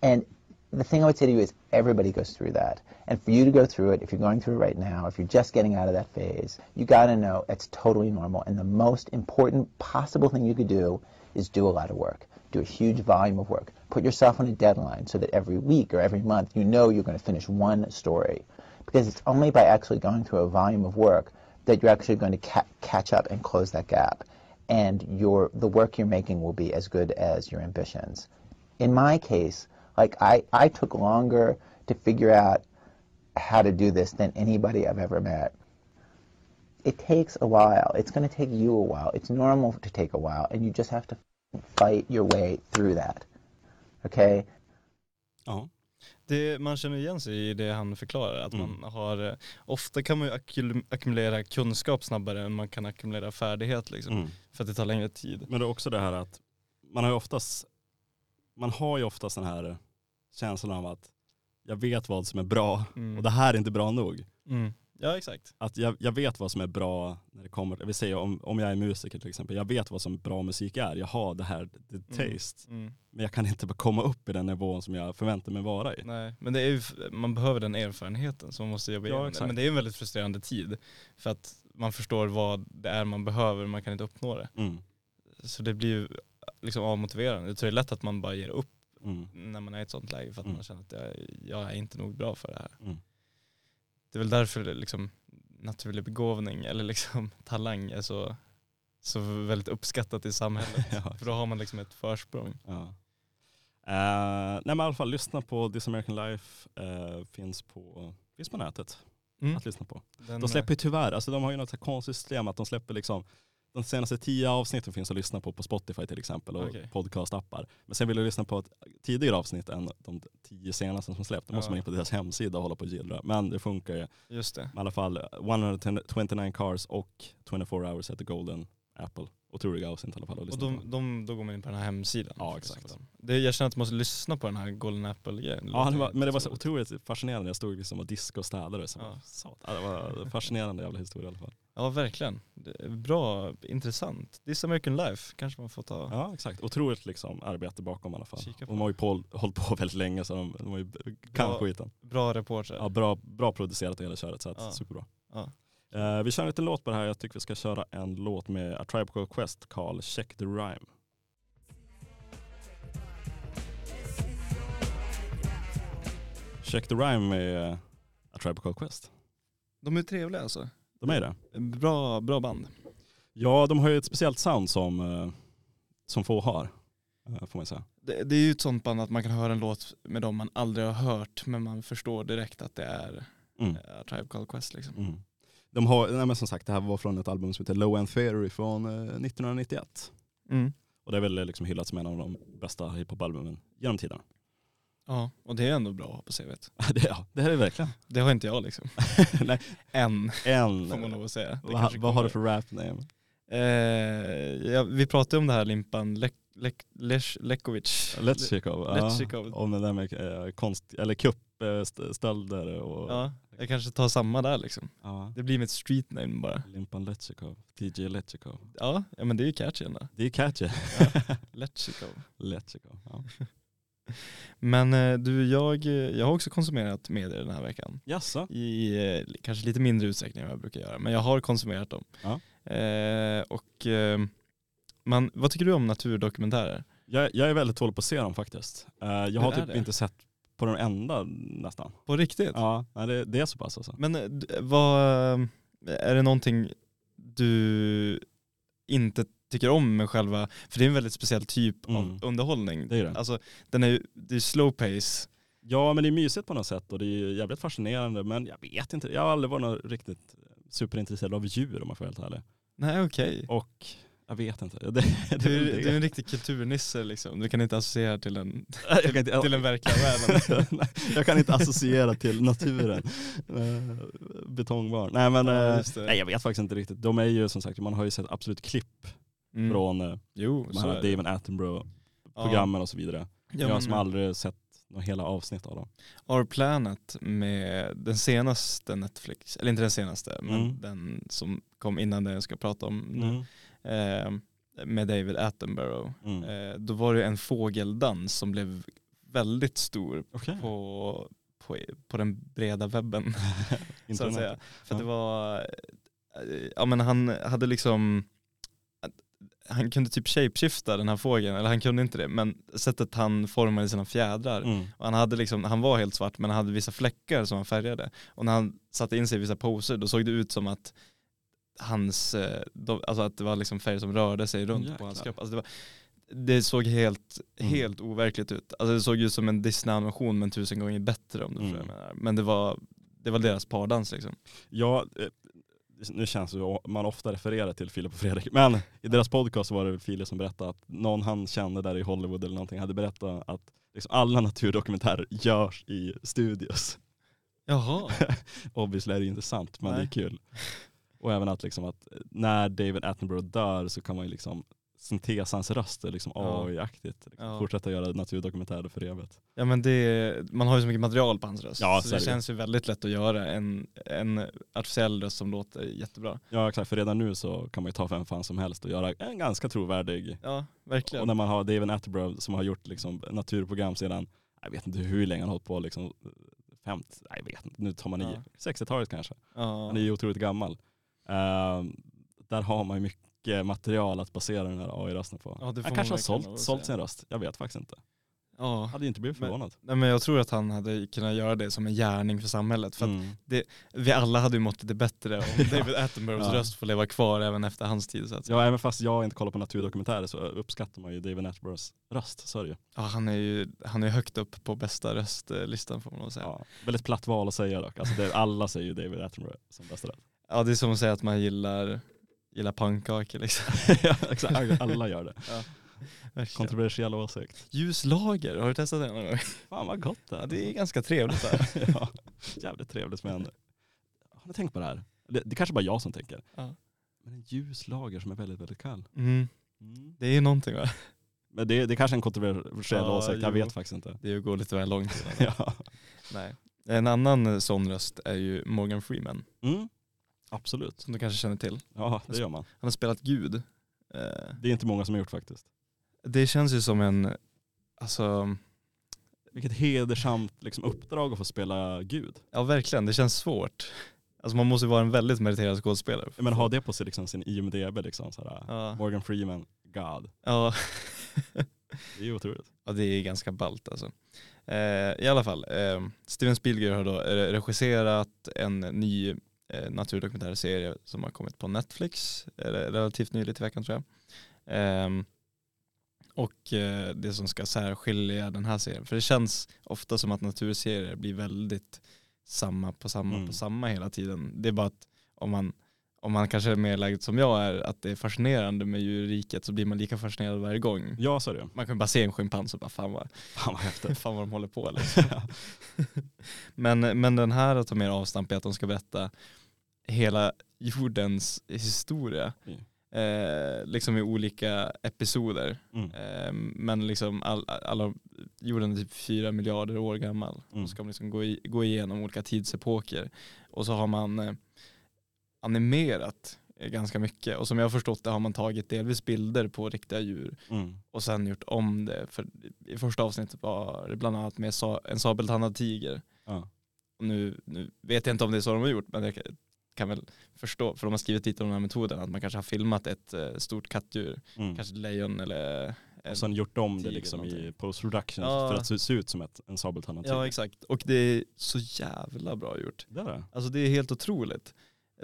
Speaker 3: And the thing I would say to you is everybody goes through that. And for you to go through it, if you're going through it right now, if you're just getting out of that phase, you got to know it's totally normal. And the most important possible thing you could do is do a lot of work. Do a huge volume of work. Put yourself on a deadline so that every week or every month you know you're going to finish one story. Because it's only by actually going through a volume of work that you're actually going to ca- catch up and close that gap. And your, the work you're making will be as good as your ambitions. In my case, like I, I took longer to figure out how to do this than anybody I've ever met. It takes a while. It's going to take you a while. It's normal to take a while, and you just have to fight your way through that. Okay?
Speaker 2: Ja.
Speaker 1: Det, man känner igen sig i det han förklarar, att
Speaker 2: Mm.
Speaker 1: man har, ofta kan man ju ackumulera kunskap snabbare än man kan ackumulera färdighet liksom,
Speaker 2: Mm.
Speaker 1: för att det tar längre tid.
Speaker 2: Men det är också det här att man har ju oftast, man har ju oftast den här känslan av att jag vet vad som är bra
Speaker 1: Mm.
Speaker 2: och det här är inte bra nog.
Speaker 1: Mm. Ja exakt.
Speaker 2: Att jag, jag vet vad som är bra när det kommer, jag vill säga om, om jag är musiker till exempel, jag vet vad som bra musik är. Jag har det här, the taste.
Speaker 1: Mm.
Speaker 2: Men jag kan inte komma upp i den nivån som jag förväntar mig vara i.
Speaker 1: Nej, men det är ju, man behöver den erfarenheten som man måste jobba
Speaker 2: Ja,
Speaker 1: igenom. Men det är en väldigt frustrerande tid för att man förstår vad det är man behöver, man kan inte uppnå det.
Speaker 2: Mm.
Speaker 1: Så det blir ju liksom avmotiverande. Så det är lätt att man bara ger upp
Speaker 2: Mm.
Speaker 1: när man är i ett sånt läge för att
Speaker 2: Mm.
Speaker 1: man känner att jag, jag är inte nog bra för det här. Det är väl därför liksom naturlig begåvning eller liksom [laughs] talang är så, så väldigt uppskattat i samhället. [laughs]
Speaker 2: Ja.
Speaker 1: För då har man liksom ett försprång.
Speaker 2: Ja. Eh, nej men i alla fall lyssna på This American Life. eh, finns, på, finns på nätet
Speaker 1: Mm.
Speaker 2: att lyssna på.
Speaker 1: Den,
Speaker 2: De släpper tyvärr, alltså de har ju något konstigt system att de släpper liksom de senaste tio avsnitten finns att lyssna på på Spotify till exempel och
Speaker 1: Okej.
Speaker 2: podcastappar. Men sen vill du lyssna på ett tidigare avsnitt än de tio senaste som släppt. Då måste
Speaker 1: Ja.
Speaker 2: man in på deras hemsida och hålla på och gillra. Men det funkar ju.
Speaker 1: eh, Just det.
Speaker 2: I alla fall 129 Cars och 24 Hours at the Golden Apple. Otroliga avsnitt i alla fall
Speaker 1: Och
Speaker 2: på.
Speaker 1: de, de, då går man in på den här hemsidan.
Speaker 2: Ja, exakt.
Speaker 1: dem. Det, jag känner att jag måste lyssna på den här Golden Apple-grejen.
Speaker 2: Ja, det var, men det var så
Speaker 1: roligt.
Speaker 2: otroligt fascinerande. Jag stod liksom och diskade och städade. Så
Speaker 1: Ja.
Speaker 2: satan, det var fascinerande jävla historia i alla fall.
Speaker 1: Ja, verkligen. Bra, intressant. This American Life kanske man får ta.
Speaker 2: Ja exakt, otroligt liksom arbete bakom i alla fall. De har ju på, hållit på [laughs] väldigt länge så de, de har ju kan
Speaker 1: Bra.
Speaker 2: skiten.
Speaker 1: Bra reporter.
Speaker 2: Ja, bra, bra producerat hela köret så att,
Speaker 1: Ja.
Speaker 2: superbra.
Speaker 1: Ja.
Speaker 2: Eh, vi kör en liten låt på det här, jag tycker vi ska köra en låt med A Tribe Called Quest, Carl Check the Rhyme. Check the Rhyme med A Tribe Called Quest.
Speaker 1: De är trevliga alltså.
Speaker 2: De är det.
Speaker 1: Bra, bra band.
Speaker 2: Ja, de har ju ett speciellt sound som, eh, som få har. eh, Får man säga.
Speaker 1: Det, det är ju ett sånt band att man kan höra en låt med dem man aldrig har hört men man förstår direkt att det är
Speaker 2: Mm.
Speaker 1: uh, Tribe Called Quest liksom.
Speaker 2: Mm. De har, nej men som sagt, det här var från ett album som heter Low End Theory från eh, 1991.
Speaker 1: Mm.
Speaker 2: Och det är väl liksom hyllats som en av de bästa hiphop-albumen genom tiderna.
Speaker 1: Ja, och det är ändå bra att ha på CVt.
Speaker 2: det, [laughs] ja, det är verkligen.
Speaker 1: Det har inte jag liksom. [laughs]
Speaker 2: nej,
Speaker 1: Än,
Speaker 2: en,
Speaker 1: får man lov att säga. Det
Speaker 2: vad, har du för rap name?
Speaker 1: Eh, ja, vi pratade om det här Limpan Lek, Lek, Lech, Lekovic.
Speaker 2: Letchikov. Ja, om det där med eh, konst, eller kuppstölder och
Speaker 1: Ja, jag kanske tar samma där liksom.
Speaker 2: ja.
Speaker 1: Det blir mitt street name bara.
Speaker 2: Limpan Letchikov, DJ Letchikov.
Speaker 1: Ja, ja men det är ju catchy ändå.
Speaker 2: Det är catchy.
Speaker 1: Letchikov.
Speaker 2: Letchikov. Ja. [laughs] [laughs]
Speaker 1: Men eh, du, jag, jag har också konsumerat medier den här veckan.
Speaker 2: Jaså?
Speaker 1: I eh, kanske lite mindre utsträckning än vad jag brukar göra, men jag har konsumerat dem.
Speaker 2: Ja.
Speaker 1: Eh, och eh, man, vad tycker du om naturdokumentärer?
Speaker 2: Jag, jag är väldigt dålig på att se dem faktiskt. Eh, jag har typ
Speaker 1: det?
Speaker 2: inte sett på den enda nästan.
Speaker 1: På riktigt?
Speaker 2: Ja, det, det är så pass alltså.
Speaker 1: Men eh, vad, eh, är det någonting du inte tycker om med själva, för det är en väldigt speciell typ
Speaker 2: Mm.
Speaker 1: av underhållning.
Speaker 2: Det är det.
Speaker 1: Alltså den är det är slow pace.
Speaker 2: Ja men det är mysigt på något sätt och det är jävligt fascinerande men jag vet inte, jag har aldrig varit något riktigt superintresserad av djur om man får vara helt ärlig.
Speaker 1: Nej okej.
Speaker 2: Och jag vet inte. [laughs] Det, det, är
Speaker 1: Du,
Speaker 2: väl
Speaker 1: du är
Speaker 2: det.
Speaker 1: en riktig kulturnisse liksom. Du kan inte associera till den,
Speaker 2: kan inte,
Speaker 1: till den verkliga världen. [laughs]
Speaker 2: Nej, jag kan inte associera till naturen. Eh, Betongbarn. Nej men
Speaker 1: Ja,
Speaker 2: eh,
Speaker 1: det.
Speaker 2: nej, jag vet faktiskt inte riktigt. De är ju som sagt, man har ju sett absolut klipp
Speaker 1: Mm.
Speaker 2: från eh,
Speaker 1: Jo,
Speaker 2: de här
Speaker 1: är det.
Speaker 2: David Attenborough
Speaker 1: Ja.
Speaker 2: och så vidare.
Speaker 1: Ja,
Speaker 2: jag
Speaker 1: men,
Speaker 2: som aldrig sett några hela avsnitt av dem.
Speaker 1: Our Planet med den senaste Netflix, eller inte den senaste, men
Speaker 2: Mm.
Speaker 1: den som kom innan det jag ska prata om
Speaker 2: Mm.
Speaker 1: Eh, med David Attenborough.
Speaker 2: Mm.
Speaker 1: Eh, då var det en fågeldans som blev väldigt stor
Speaker 2: Okej.
Speaker 1: på, på, på den breda webben. [laughs] så att säga. För att det
Speaker 2: Ja.
Speaker 1: var, eh, ja men han hade liksom, han kunde typ shapeshifta den här fågeln, eller han kunde inte det, men sättet han formade sina fjädrar.
Speaker 2: Mm.
Speaker 1: Han, hade liksom, han var helt svart men han hade vissa fläckar som han färgade. Och när han satte in sig i vissa poser då såg det ut som att hans, eh, de, alltså att det var liksom färger som rörde sig runt
Speaker 2: Jäklar.
Speaker 1: på hans kropp. Alltså det, var, det såg helt,
Speaker 2: Mm.
Speaker 1: helt overkligt ut. Alltså det såg ut som en Disney-animation men tusen gånger bättre om du
Speaker 2: Mm.
Speaker 1: förstår vad jag menar. Men det var, det var deras pardans liksom.
Speaker 2: Ja, eh, nu känns det ju man ofta refererar till Filip och Fredrik, men i deras podcast var det Filip som berättade att någon han kände där i Hollywood eller någonting hade berättat att liksom alla naturdokumentärer görs i studios.
Speaker 1: Jaha. [laughs]
Speaker 2: Obviously är det inte sant, men
Speaker 1: Nej.
Speaker 2: det är kul. Och även att, liksom att när David Attenborough dör så kan man ju liksom syntesa hans röst är liksom
Speaker 1: Ja.
Speaker 2: AI-aktigt. Liksom.
Speaker 1: Ja.
Speaker 2: Fortsätta göra naturdokumentärer för evigt.
Speaker 1: Ja men det, man har ju så mycket material på hans röst.
Speaker 2: Ja,
Speaker 1: så
Speaker 2: är
Speaker 1: det känns ju väldigt lätt att göra en, en artificiell röst som låter jättebra.
Speaker 2: Ja exakt, för redan nu så kan man ju ta vem fan som helst och göra en ganska trovärdig
Speaker 1: Ja, verkligen.
Speaker 2: Och när man har David Attenborough som har gjort liksom naturprogram sedan, jag vet inte hur länge han har hållit på, liksom, 50, nej, jag vet inte, nu tar man i,
Speaker 1: Ja.
Speaker 2: 60-talet kanske.
Speaker 1: ja.
Speaker 2: Han är ju otroligt gammal. Ehm, där har man ju mycket material att basera den här AI-rösten på.
Speaker 1: Ja, det
Speaker 2: han kanske har sålt, sålt sin röst, jag vet faktiskt inte.
Speaker 1: Ja.
Speaker 2: Hade inte blivit
Speaker 1: Men-
Speaker 2: förvånad.
Speaker 1: Nej, men jag tror att han hade kunnat göra det som en gärning för samhället. För att
Speaker 2: Mm.
Speaker 1: vi alla hade ju mått lite bättre om [laughs] David Attenboroughs
Speaker 2: Ja.
Speaker 1: röst får leva kvar även efter hans tid. Så att.
Speaker 2: Ja, även fast jag inte kollar på naturdokumentärer så uppskattar man ju David Attenboroughs röst, så är det ju.
Speaker 1: Ja, han är ju han är högt upp på bästa röstlistan får man nog säga. Ja.
Speaker 2: Ja, väldigt platt val att säga dock. Alltså det, alla säger ju David Attenborough som bästa röst.
Speaker 1: Det är som att säga att man gillar, gillar pannkakor liksom. [laughs]
Speaker 2: ja, exakt, alla gör det. [laughs]
Speaker 1: Verkligen.
Speaker 2: Kontroversiell åsikt.
Speaker 1: Ljus lager, har du testat det någon gång?
Speaker 2: Fan vad gott det
Speaker 1: Ja,
Speaker 2: är.
Speaker 1: det är ganska trevligt. Där. [laughs]
Speaker 2: ja, jävligt trevligt med en... Har ni tänkt på det här? Det, det kanske bara jag som tänker.
Speaker 1: Ja.
Speaker 2: Men en ljus lager som är väldigt, väldigt kall.
Speaker 1: Mm.
Speaker 2: Mm.
Speaker 1: Det är ju någonting va?
Speaker 2: Men det, det är kanske är en kontroversiell
Speaker 1: Ja,
Speaker 2: åsikt, jag
Speaker 1: jo.
Speaker 2: vet faktiskt inte.
Speaker 1: Det är ju att gå lite väl långt.
Speaker 2: ja.
Speaker 1: Nej. En annan sån röst är ju Morgan Freeman,
Speaker 2: Mm. Absolut.
Speaker 1: som du kanske känner till.
Speaker 2: Ja, det gör man.
Speaker 1: Han har spelat Gud. Eh,
Speaker 2: Det är inte många som har gjort faktiskt.
Speaker 1: Det känns ju som en, alltså,
Speaker 2: Vilket hedersamt liksom, uppdrag att få spela Gud.
Speaker 1: ja verkligen, det känns svårt. Alltså man måste ju vara en väldigt meriterad skådespelare.
Speaker 2: Men ha det på sig, liksom, sin IMDB, liksom, så här,
Speaker 1: Ja.
Speaker 2: Morgan Freeman, God.
Speaker 1: Ja.
Speaker 2: Det är ju otroligt.
Speaker 1: ja, det är ganska ballt alltså. Eh, I alla fall, eh, Steven Spielberg har då regisserat en ny eh, naturdokumentärserie som har kommit på Netflix eh, relativt nyligt i veckan tror jag. Ehm, och eh, det som ska särskilja den här serien, för det känns ofta som att naturserier blir väldigt samma på samma
Speaker 2: Mm.
Speaker 1: på samma hela tiden. Det är bara att om man, om man kanske är mer lagd som jag är, att det är fascinerande med djurriket så blir man lika fascinerad varje gång.
Speaker 2: Ja, så är det.
Speaker 1: Man kan bara se en schimpans och bara fan vad,
Speaker 2: Fan vad häftigt. [laughs]
Speaker 1: fan vad de håller på liksom. [laughs] [laughs] men, men den här tar mer avstamp i att de ska berätta hela jordens historia.
Speaker 2: Mm.
Speaker 1: Eh, liksom i olika episoder.
Speaker 2: Mm.
Speaker 1: Eh, men liksom all, alla, jorden är typ fyra miljarder år gammal.
Speaker 2: Mm.
Speaker 1: Och ska man liksom gå, i, gå igenom olika tidsepoker. Och så har man eh, animerat eh, ganska mycket. Och som jag har förstått det har man tagit delvis bilder på riktiga djur
Speaker 2: Mm.
Speaker 1: och sen gjort om det. För i första avsnittet var det bland annat med en sabeltandad tiger.
Speaker 2: Ja.
Speaker 1: Och nu, nu vet jag inte om det är så de har gjort men jag kan, väl förstå, för de har skrivit lite om den här metoden, att man kanske har filmat ett eh, stort kattdjur,
Speaker 2: Mm.
Speaker 1: kanske lejon eller en,
Speaker 2: Och sen gjort om det
Speaker 1: tiger
Speaker 2: liksom i post-production
Speaker 1: Ja.
Speaker 2: för att se, se ut som ett, en sabeltandad
Speaker 1: Ja exakt, och det är så jävla bra gjort.
Speaker 2: Det är det.
Speaker 1: Alltså det är helt otroligt.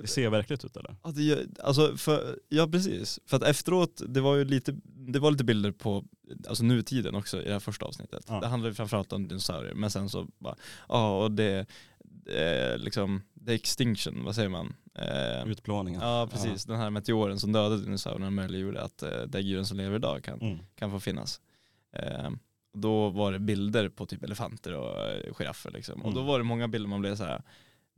Speaker 2: Det ser verkligt ut eller?
Speaker 1: Ja, det, alltså för, ja precis, för att efteråt, det var ju lite, det var lite bilder på alltså nutiden också i det här första avsnittet.
Speaker 2: Ja.
Speaker 1: Det handlade framförallt om dinosaurier, men sen så bara, ja och det, det liksom, the extinction, vad säger man? Eh,
Speaker 2: Utplåningen.
Speaker 1: ja precis, den här meteoren som dödade dinosaurierna möjliggjorde att eh, däggdjuren som lever idag kan,
Speaker 2: Mm.
Speaker 1: kan få finnas. Eh, då var det bilder på typ elefanter och eh, giraffer liksom. Och då
Speaker 2: Mm.
Speaker 1: var det många bilder man blev så här.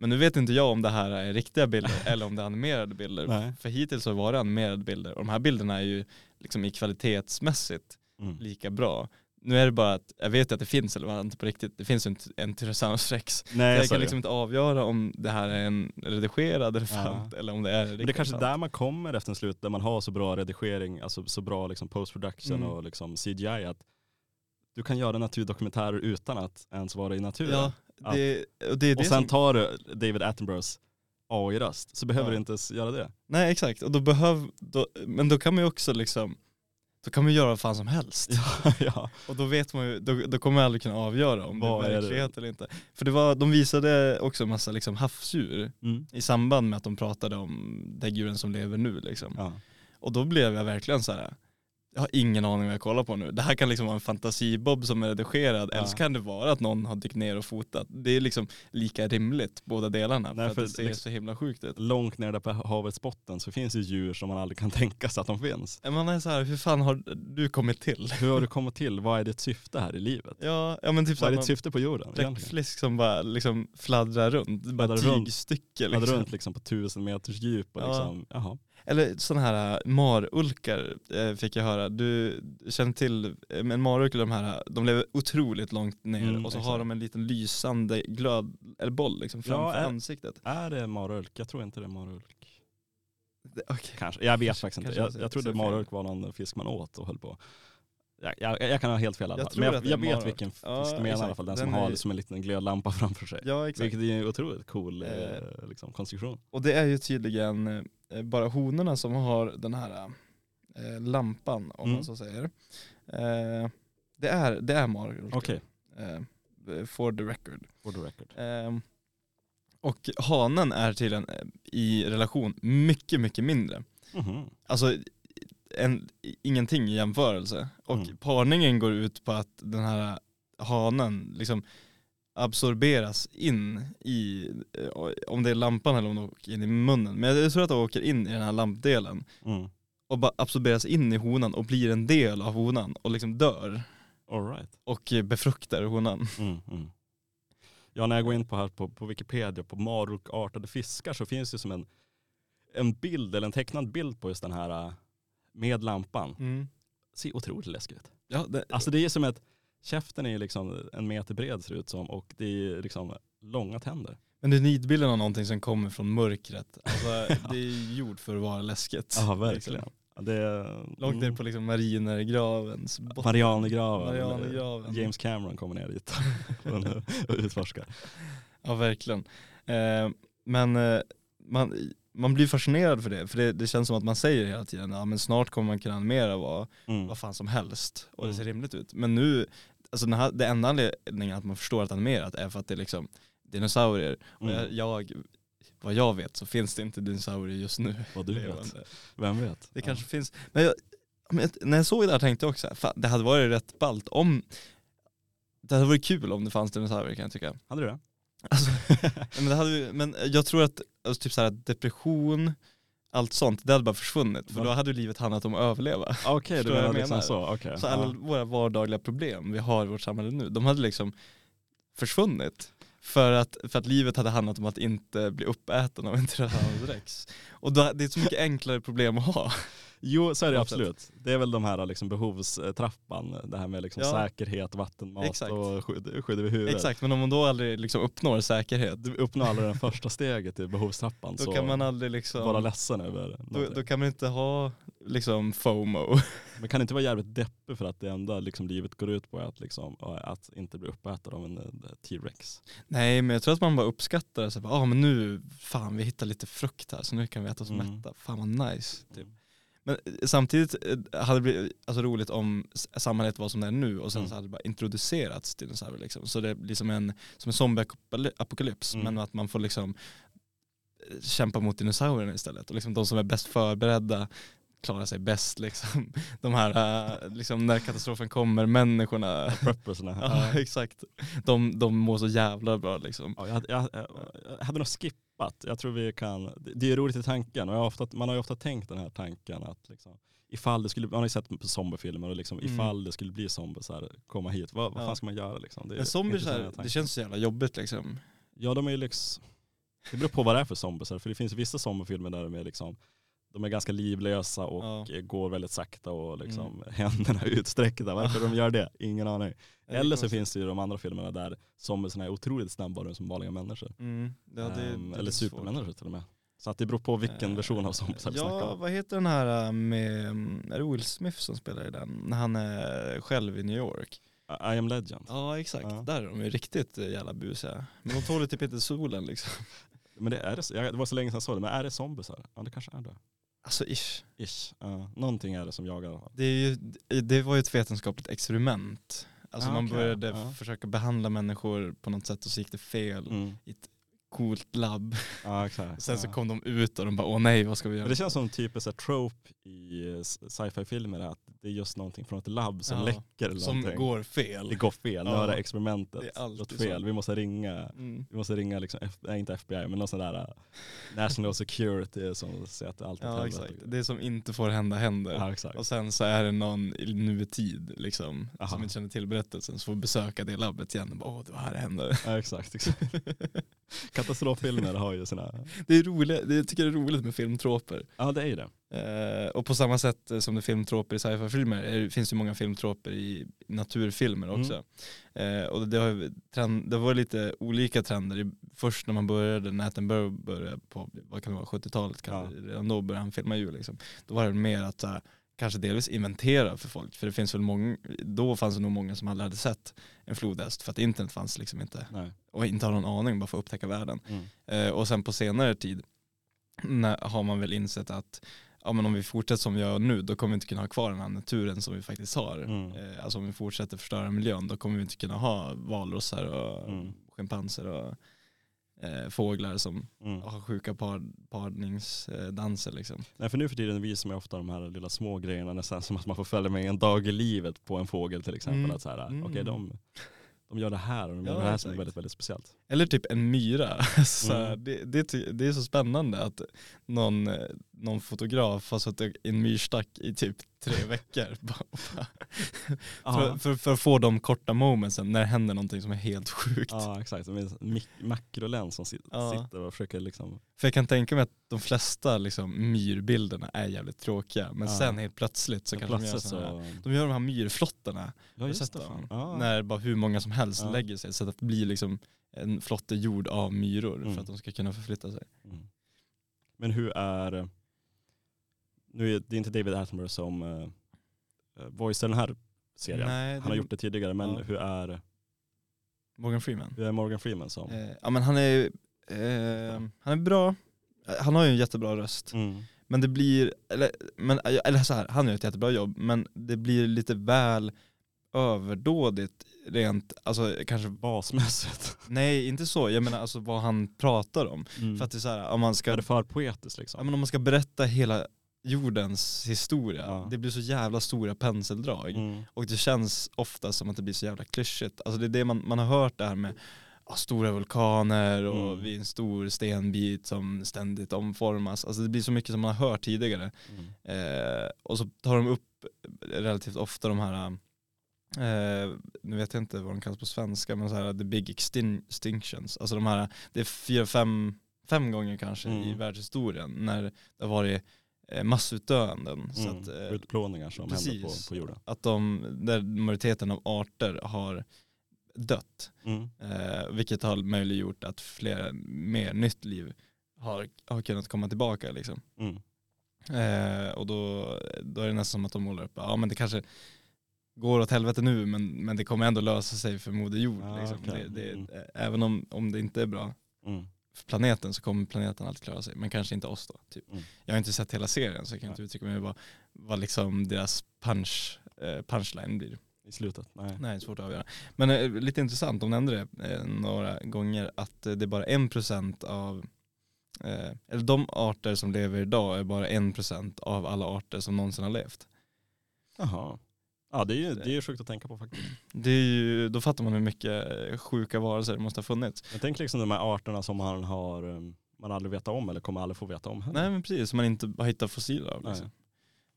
Speaker 1: Men nu vet inte jag om det här är riktiga bilder [laughs] eller om det är animerade bilder.
Speaker 2: Nej.
Speaker 1: För hittills har det varit animerade bilder och de här bilderna är ju liksom i kvalitetsmässigt
Speaker 2: Mm.
Speaker 1: lika bra. Nu är det bara att, jag vet att det finns elefanter på riktigt, det finns ju en, en Tyrannosaurus rex.
Speaker 2: Nej,
Speaker 1: jag kan
Speaker 2: det.
Speaker 1: liksom inte avgöra om det här är en redigerad elefant eller om det är en
Speaker 2: Men det är kanske där man kommer efter en slut, där man har så bra redigering, alltså så bra liksom post-production
Speaker 1: Mm.
Speaker 2: och liksom CGI att du kan göra naturdokumentärer utan att ens vara i naturen.
Speaker 1: Ja, det, och det
Speaker 2: och sen
Speaker 1: som,
Speaker 2: tar du David Attenboroughs AI-röst så behöver
Speaker 1: Ja.
Speaker 2: du inte ens göra det.
Speaker 1: nej exakt, och då behöv, då, men då kan man ju också liksom, då kan man ju göra vad fan som helst. [laughs]
Speaker 2: Ja, ja.
Speaker 1: Och då vet man ju, då, då kommer man aldrig kunna avgöra om
Speaker 2: Vad
Speaker 1: det
Speaker 2: är
Speaker 1: verklighet eller inte. För det var, de visade också en massa liksom havsdjur
Speaker 2: Mm.
Speaker 1: i samband med att de pratade om däggdjuren som lever nu liksom.
Speaker 2: ja.
Speaker 1: Och då blev jag verkligen så här. Jag har ingen aning vad jag kollar på nu. Det här kan liksom vara en fantasibob som är redigerad,
Speaker 2: Ja.
Speaker 1: eller så kan det vara att någon har dykt ner och fotat. Det är liksom lika rimligt, båda delarna,
Speaker 2: Nej,
Speaker 1: för, att det ser
Speaker 2: liksom-
Speaker 1: så himla sjukt ut.
Speaker 2: Långt ner där på havets botten så finns det djur som man aldrig kan [laughs] tänka sig att de finns.
Speaker 1: Man är så här, hur fan har du kommit till?
Speaker 2: Hur har du kommit till? Vad är ditt syfte här i livet?
Speaker 1: Ja, ja men typ
Speaker 2: Vad är ditt syfte på jorden?
Speaker 1: bläckfisk som bara liksom fladdrar runt, bara
Speaker 2: Fladdrar runt.
Speaker 1: tygstycke
Speaker 2: Fladdrar
Speaker 1: liksom.
Speaker 2: runt liksom på tusen meters djup och
Speaker 1: Ja.
Speaker 2: liksom, jaha.
Speaker 1: Eller sådana här äh, marulkar eh, fick jag höra. Du känner till, eh, en marulk, de här, de lever otroligt långt ner
Speaker 2: Mm,
Speaker 1: och så
Speaker 2: exakt.
Speaker 1: har de en liten lysande glöd, eller boll liksom framför
Speaker 2: är-
Speaker 1: ansiktet.
Speaker 2: Är det marulk? Jag tror inte det är marulk.
Speaker 1: Det- Okej.
Speaker 2: Kanske, jag vet faktiskt inte.
Speaker 1: kanske
Speaker 2: Jag,
Speaker 1: jag
Speaker 2: jag trodde marulk var någon fisk man åt och höll på. Jag, jag, jag kan ha helt fel i alla fall. Men jag, jag vet vilken
Speaker 1: Ja,
Speaker 2: du menar i alla
Speaker 1: exakt.
Speaker 2: fall. Den,
Speaker 1: Den
Speaker 2: som
Speaker 1: är
Speaker 2: har som en liten glödlampa [laughs] framför sig.
Speaker 1: Ja exakt.
Speaker 2: Vilket är en otroligt cool
Speaker 1: Eh.
Speaker 2: eh, liksom, konstruktion.
Speaker 1: Och det är ju tydligen eh, bara honorna som har den här eh, lampan om
Speaker 2: Mm.
Speaker 1: man så säger. Eh, Det är, det är Marulk.
Speaker 2: Okej,
Speaker 1: Eh, for the record.
Speaker 2: for the record.
Speaker 1: Ehm, och hanen är till en i relation mycket, mycket mindre.
Speaker 2: Mhm.
Speaker 1: Alltså en, ingenting i jämförelse. Och
Speaker 2: Mm.
Speaker 1: parningen går ut på att den här hanen liksom absorberas in i, eh, om det är lampan eller om den åker in i munnen. Men jag tror att de åker in i den här lampdelen
Speaker 2: Mm.
Speaker 1: och bara absorberas in i honan och blir en del av honan och liksom dör
Speaker 2: All right.
Speaker 1: och befruktar honan.
Speaker 2: Mm, mm. Ja, när jag går in på här på, på Wikipedia på marukartade fiskar så finns det som en, en bild eller en tecknad bild på just den här med lampan. Ser otroligt läskigt ut.
Speaker 1: Ja, det,
Speaker 2: Alltså det är som ett, käften är liksom en meter bred ser det ut som och det är liksom långa tänder.
Speaker 1: men det är nidbilden av någonting som kommer från mörkret. Alltså, [laughs] det är gjort för att vara läskigt.
Speaker 2: Ja,
Speaker 1: liksom.
Speaker 2: verkligen. Ja, Det är,
Speaker 1: Långt ner på liksom marinergravens botten.
Speaker 2: Marianergraven.
Speaker 1: Marianergraven.
Speaker 2: James Cameron kommer ner dit [laughs] och utforskar.
Speaker 1: Ja verkligen. Eh, men eh, man, man blir fascinerad för det, för det, det känns som att man säger hela tiden, ja men snart kommer man kunna animera vad,
Speaker 2: Mm.
Speaker 1: vad fan som helst och det ser
Speaker 2: Mm.
Speaker 1: rimligt ut. Men nu, alltså den här, det enda anledningen att man förstår att animerat är för att det är liksom dinosaurier. Och jag,
Speaker 2: Mm.
Speaker 1: jag, vad jag vet så finns det inte dinosaurier just nu.
Speaker 2: Vad du vet. Vem vet?
Speaker 1: Det
Speaker 2: Ja.
Speaker 1: kanske finns, men, jag, men jag- när jag såg det här tänkte jag också, fan, det hade varit rätt ballt om, det hade varit kul om det fanns dinosaurier kan jag tycka.
Speaker 2: Hade du det?
Speaker 1: Alltså, [laughs] men, det hade, men jag tror att alltså, typ så här, depression, allt sånt, det hade bara försvunnit. För då hade livet handlat om att överleva.
Speaker 2: Okej, du
Speaker 1: Förstår vad jag
Speaker 2: menar liksom
Speaker 1: menar?
Speaker 2: så. Okej.
Speaker 1: Så
Speaker 2: ja.
Speaker 1: alla våra vardagliga problem vi har i vårt samhälle nu, de hade liksom försvunnit. För att, för att livet hade handlat om att inte bli uppäten av en [laughs] Tyrannosaurus rex. Och det är ett så mycket enklare problem att ha.
Speaker 2: Jo, så är det absolut. Det är väl de här liksom behovstrappan, det här med liksom
Speaker 1: Ja.
Speaker 2: säkerhet, vatten, mat
Speaker 1: Exakt.
Speaker 2: och skydd, skydd över huvudet.
Speaker 1: Exakt, men om man då aldrig liksom uppnår säkerhet,
Speaker 2: Du uppnår aldrig det första steget i behovstrappan [laughs]
Speaker 1: då
Speaker 2: så
Speaker 1: kan man aldrig liksom,
Speaker 2: vara ledsen över
Speaker 1: då, då kan man inte ha liksom FOMO. [laughs]
Speaker 2: Man kan inte vara jävligt deppig för att det enda liksom livet går ut på är att, liksom, att inte bli uppäten av en eh, T-rex.
Speaker 1: Nej men jag tror att man bara uppskattar det, bara, ah, men nu, fan vi hittar lite frukt här så nu kan vi äta oss
Speaker 2: Mm.
Speaker 1: mätta, fan vad nice. Typ. Men eh, samtidigt eh, hade det blivit alltså, roligt om samhället var som det är nu och sen
Speaker 2: Mm.
Speaker 1: så hade det bara introducerats dinosaurier liksom. Så det blir som en, som en zombieapokalyps
Speaker 2: Mm.
Speaker 1: men att man får liksom eh, kämpa mot dinosaurierna istället och liksom de som är bäst förberedda klarar sig bäst liksom. [laughs] De här, liksom när katastrofen kommer, människorna
Speaker 2: Preppersna. [laughs]
Speaker 1: Ja exakt. De, de mår så jävla bra liksom.
Speaker 2: Ja, jag, hade- jag, jag hade nog skippat. Jag tror vi kan, det- är roligt i tanken och jag har ofta, man har ju ofta tänkt den här tanken att liksom, ifall det skulle, man har ju sett på zombiefilmer och liksom,
Speaker 1: Mm.
Speaker 2: ifall det skulle bli zombiesar komma hit, vad, vad
Speaker 1: Ja.
Speaker 2: fan ska man göra liksom? Det är
Speaker 1: Men zombies, här, det känns så jävla jobbigt liksom.
Speaker 2: Ja de är ju liksom, det beror på vad det är för zombiesar, för det finns vissa zombiefilmer där de är liksom de är ganska livlösa och
Speaker 1: Ja. Mm.
Speaker 2: eh, går väldigt sakta och liksom [laughs] händerna utsträckta. Varför de gör det? Ingen aning. Eller så finns det ju de andra filmerna där zombiesarna är otroligt snabbare som vanliga människor.
Speaker 1: Mm, ja, det,
Speaker 2: Ehm,
Speaker 1: det
Speaker 2: eller
Speaker 1: svårt.
Speaker 2: supermänniskor till och med. Så att det beror på vilken
Speaker 1: Eh,
Speaker 2: version av zombiesar vi
Speaker 1: Ja,
Speaker 2: om.
Speaker 1: vad heter den här äh, med, är det Will Smith som spelar i den? När han är själv i New York.
Speaker 2: I am legend.
Speaker 1: Ja exakt,
Speaker 2: Ja.
Speaker 1: där är de ju riktigt jävla busiga. Men de tål typ inte solen liksom.
Speaker 2: Men det, är det, det var så länge sedan jag såg det, men är det zombiesar? Ja det kanske är det.
Speaker 1: Alltså ish.
Speaker 2: Ish. Ja, någonting är det som jagar.
Speaker 1: Det, är ju, det var ju ett vetenskapligt experiment. Alltså
Speaker 2: Ah,
Speaker 1: man
Speaker 2: okej.
Speaker 1: började
Speaker 2: Ja.
Speaker 1: försöka behandla människor på något sätt och så gick det fel
Speaker 2: Mm.
Speaker 1: i ett coolt labb.
Speaker 2: Ja exakt.
Speaker 1: Sen så kom de ut och de bara åh nej vad ska vi göra?
Speaker 2: Men det känns som typissk så här trope i eh, sci-fi filmer att det är just någonting från ett labb som läcker eller
Speaker 1: som
Speaker 2: någonting.
Speaker 1: går fel.
Speaker 2: Det går fel, nu har det experimentet
Speaker 1: Det är alltid
Speaker 2: gått
Speaker 1: så.
Speaker 2: fel. Vi måste ringa,
Speaker 1: Mm.
Speaker 2: vi måste ringa liksom, F- nej, inte FBI men någon sån där uh, National [laughs] Security som säger att det alltid
Speaker 1: Ja exakt, det som inte får hända händer.
Speaker 2: Ja exakt.
Speaker 1: Och sen så är det någon i nutid liksom,
Speaker 2: Aha.
Speaker 1: som inte känner till berättelsen som får besöka det labbet igen och bara åh det var här det hände.
Speaker 2: Ja exakt. exakt. [laughs] [laughs] Katastroffilmer har ju sina,
Speaker 1: Det är roligt, jag tycker det är roligt med filmtroper.
Speaker 2: ja det är ju det.
Speaker 1: Eh, och på samma sätt eh, som det är filmtroper i sci-fi-filmer är- finns det många filmtroper i naturfilmer
Speaker 2: Mm.
Speaker 1: också. Eh, och det har, trend, det var lite olika trender. I, först när man började, när Attenborough började på, vad kan det vara, 70-talet kanske, redan då började han filma djur liksom. Då var det mer att kanske delvis inventera för folk. För det finns väl många, då fanns det nog många som aldrig hade sett en flodhäst för att internet fanns liksom inte.
Speaker 2: Nej.
Speaker 1: Och inte har någon aning bara för att upptäcka världen.
Speaker 2: Mm.
Speaker 1: Eh, och sen på senare tid när, har man väl insett att ja men om vi fortsätter som vi gör nu då kommer vi inte kunna ha kvar den här naturen som vi faktiskt har.
Speaker 2: Mm.
Speaker 1: Eh, alltså om vi fortsätter förstöra miljön då kommer vi inte kunna ha valrossar och
Speaker 2: Mm.
Speaker 1: schimpanser och eh, fåglar som
Speaker 2: Mm.
Speaker 1: har sjuka par, parningsdanser liksom.
Speaker 2: Nej för nu för tiden visar man ofta de här lilla små grejerna nästan som att man får följa med en dag i livet på en fågel till exempel.
Speaker 1: Mm.
Speaker 2: Att så här,
Speaker 1: Mm.
Speaker 2: okej de, de gör det här och de gör
Speaker 1: Ja,
Speaker 2: det här som är
Speaker 1: exakt.
Speaker 2: väldigt, väldigt speciellt.
Speaker 1: Eller typ en myra. [laughs] så
Speaker 2: Mm.
Speaker 1: det, det, det är så spännande att någon, eh, någon fotograf har suttit i en myrstack i typ tre [laughs] veckor. [laughs] För, för, för att få de korta momentsen när det händer någonting som är helt sjukt.
Speaker 2: Ja exakt, som en makrolens som sit-
Speaker 1: Ja.
Speaker 2: sitter och försöker liksom,
Speaker 1: För jag kan tänka mig att de flesta liksom, myrbilderna är jävligt tråkiga. Men
Speaker 2: Ja.
Speaker 1: sen helt plötsligt så
Speaker 2: så
Speaker 1: kanske de gör
Speaker 2: plötsligt
Speaker 1: här,
Speaker 2: så,
Speaker 1: de gör de här myrflottarna.
Speaker 2: ja just
Speaker 1: sett
Speaker 2: det. Ja.
Speaker 1: När bara hur många som helst
Speaker 2: Ja.
Speaker 1: lägger sig så att det blir liksom en flotte gjord av myror
Speaker 2: Mm.
Speaker 1: för att de ska kunna förflytta sig.
Speaker 2: Mm. Men hur är, nu är det inte David Attenborough som uh, voicear den här serien.
Speaker 1: Nej,
Speaker 2: Han har gjort det tidigare men
Speaker 1: Ja.
Speaker 2: hur, är,
Speaker 1: Morgan Freeman.
Speaker 2: hur är Morgan Freeman som?
Speaker 1: Eh, ja men han är, eh, han är bra, Eh, han har ju en jättebra röst.
Speaker 2: Mm.
Speaker 1: Men det blir, eller, men, eller så här, han gör ett jättebra jobb, men det blir lite väl överdådigt rent, alltså kanske,
Speaker 2: Basmässigt. [laughs]
Speaker 1: nej inte så, jag menar alltså vad han pratar om.
Speaker 2: Mm.
Speaker 1: För att det är så här, om man ska,
Speaker 2: är det för poetiskt liksom?
Speaker 1: ja, men om man ska berätta hela jordens historia,
Speaker 2: Ja.
Speaker 1: det blir så jävla stora penseldrag.
Speaker 2: Mm.
Speaker 1: Och det känns ofta som att det blir så jävla klyschigt. Alltså det är det man, man har hört det här med ja, stora vulkaner och
Speaker 2: Mm.
Speaker 1: vid en stor stenbit som ständigt omformas. Alltså det blir så mycket som man har hört tidigare.
Speaker 2: Mm.
Speaker 1: Eh, och så tar de upp relativt ofta de här, eh, nu vet jag inte vad de kallas på svenska, men så här the big extin- extinctions. Alltså de här, det är fyra, fem, fem gånger kanske i
Speaker 2: Mm.
Speaker 1: världshistorien när det har varit eh, massutdöenden. Så
Speaker 2: Mm.
Speaker 1: att, eh,
Speaker 2: Utplåningar som händer på,
Speaker 1: precis.
Speaker 2: på jorden.
Speaker 1: att de, där majoriteten av arter har dött.
Speaker 2: Mm.
Speaker 1: Eh, vilket har möjliggjort att fler, mer nytt liv har, har kunnat komma tillbaka. Liksom.
Speaker 2: Mm.
Speaker 1: Eh, och då, då är det nästan som att de målar upp, ja men det kanske går åt helvete nu men, men det kommer ändå lösa sig för Moder Jord.
Speaker 2: Ja,
Speaker 1: liksom.
Speaker 2: okej.
Speaker 1: det, det,
Speaker 2: Mm.
Speaker 1: Även om, om det inte är bra
Speaker 2: Mm.
Speaker 1: Planeten så kommer planeten alltid klara sig, men kanske inte oss då. Typ.
Speaker 2: Mm.
Speaker 1: Jag har inte sett hela serien så jag kan inte uttrycka mig vad, vad liksom deras punch, eh, punchline blir.
Speaker 2: I slutet? Nej.
Speaker 1: Nej, det är svårt att avgöra. Men eh, lite intressant, de nämnde det eh, några gånger, att eh, det är bara en procent av, eh, eller de arter som lever idag är bara en procent av alla arter som någonsin har levt.
Speaker 2: Jaha. Ja det är ju det är ju sjukt att tänka på faktiskt.
Speaker 1: Det är ju, då fattar man hur mycket eh, sjuka varelser det måste ha funnits.
Speaker 2: Jag tänker liksom de här arterna som man har um, man aldrig vet om eller kommer aldrig få veta om heller.
Speaker 1: Nej men precis, som man inte har hittat fossiler av. Liksom.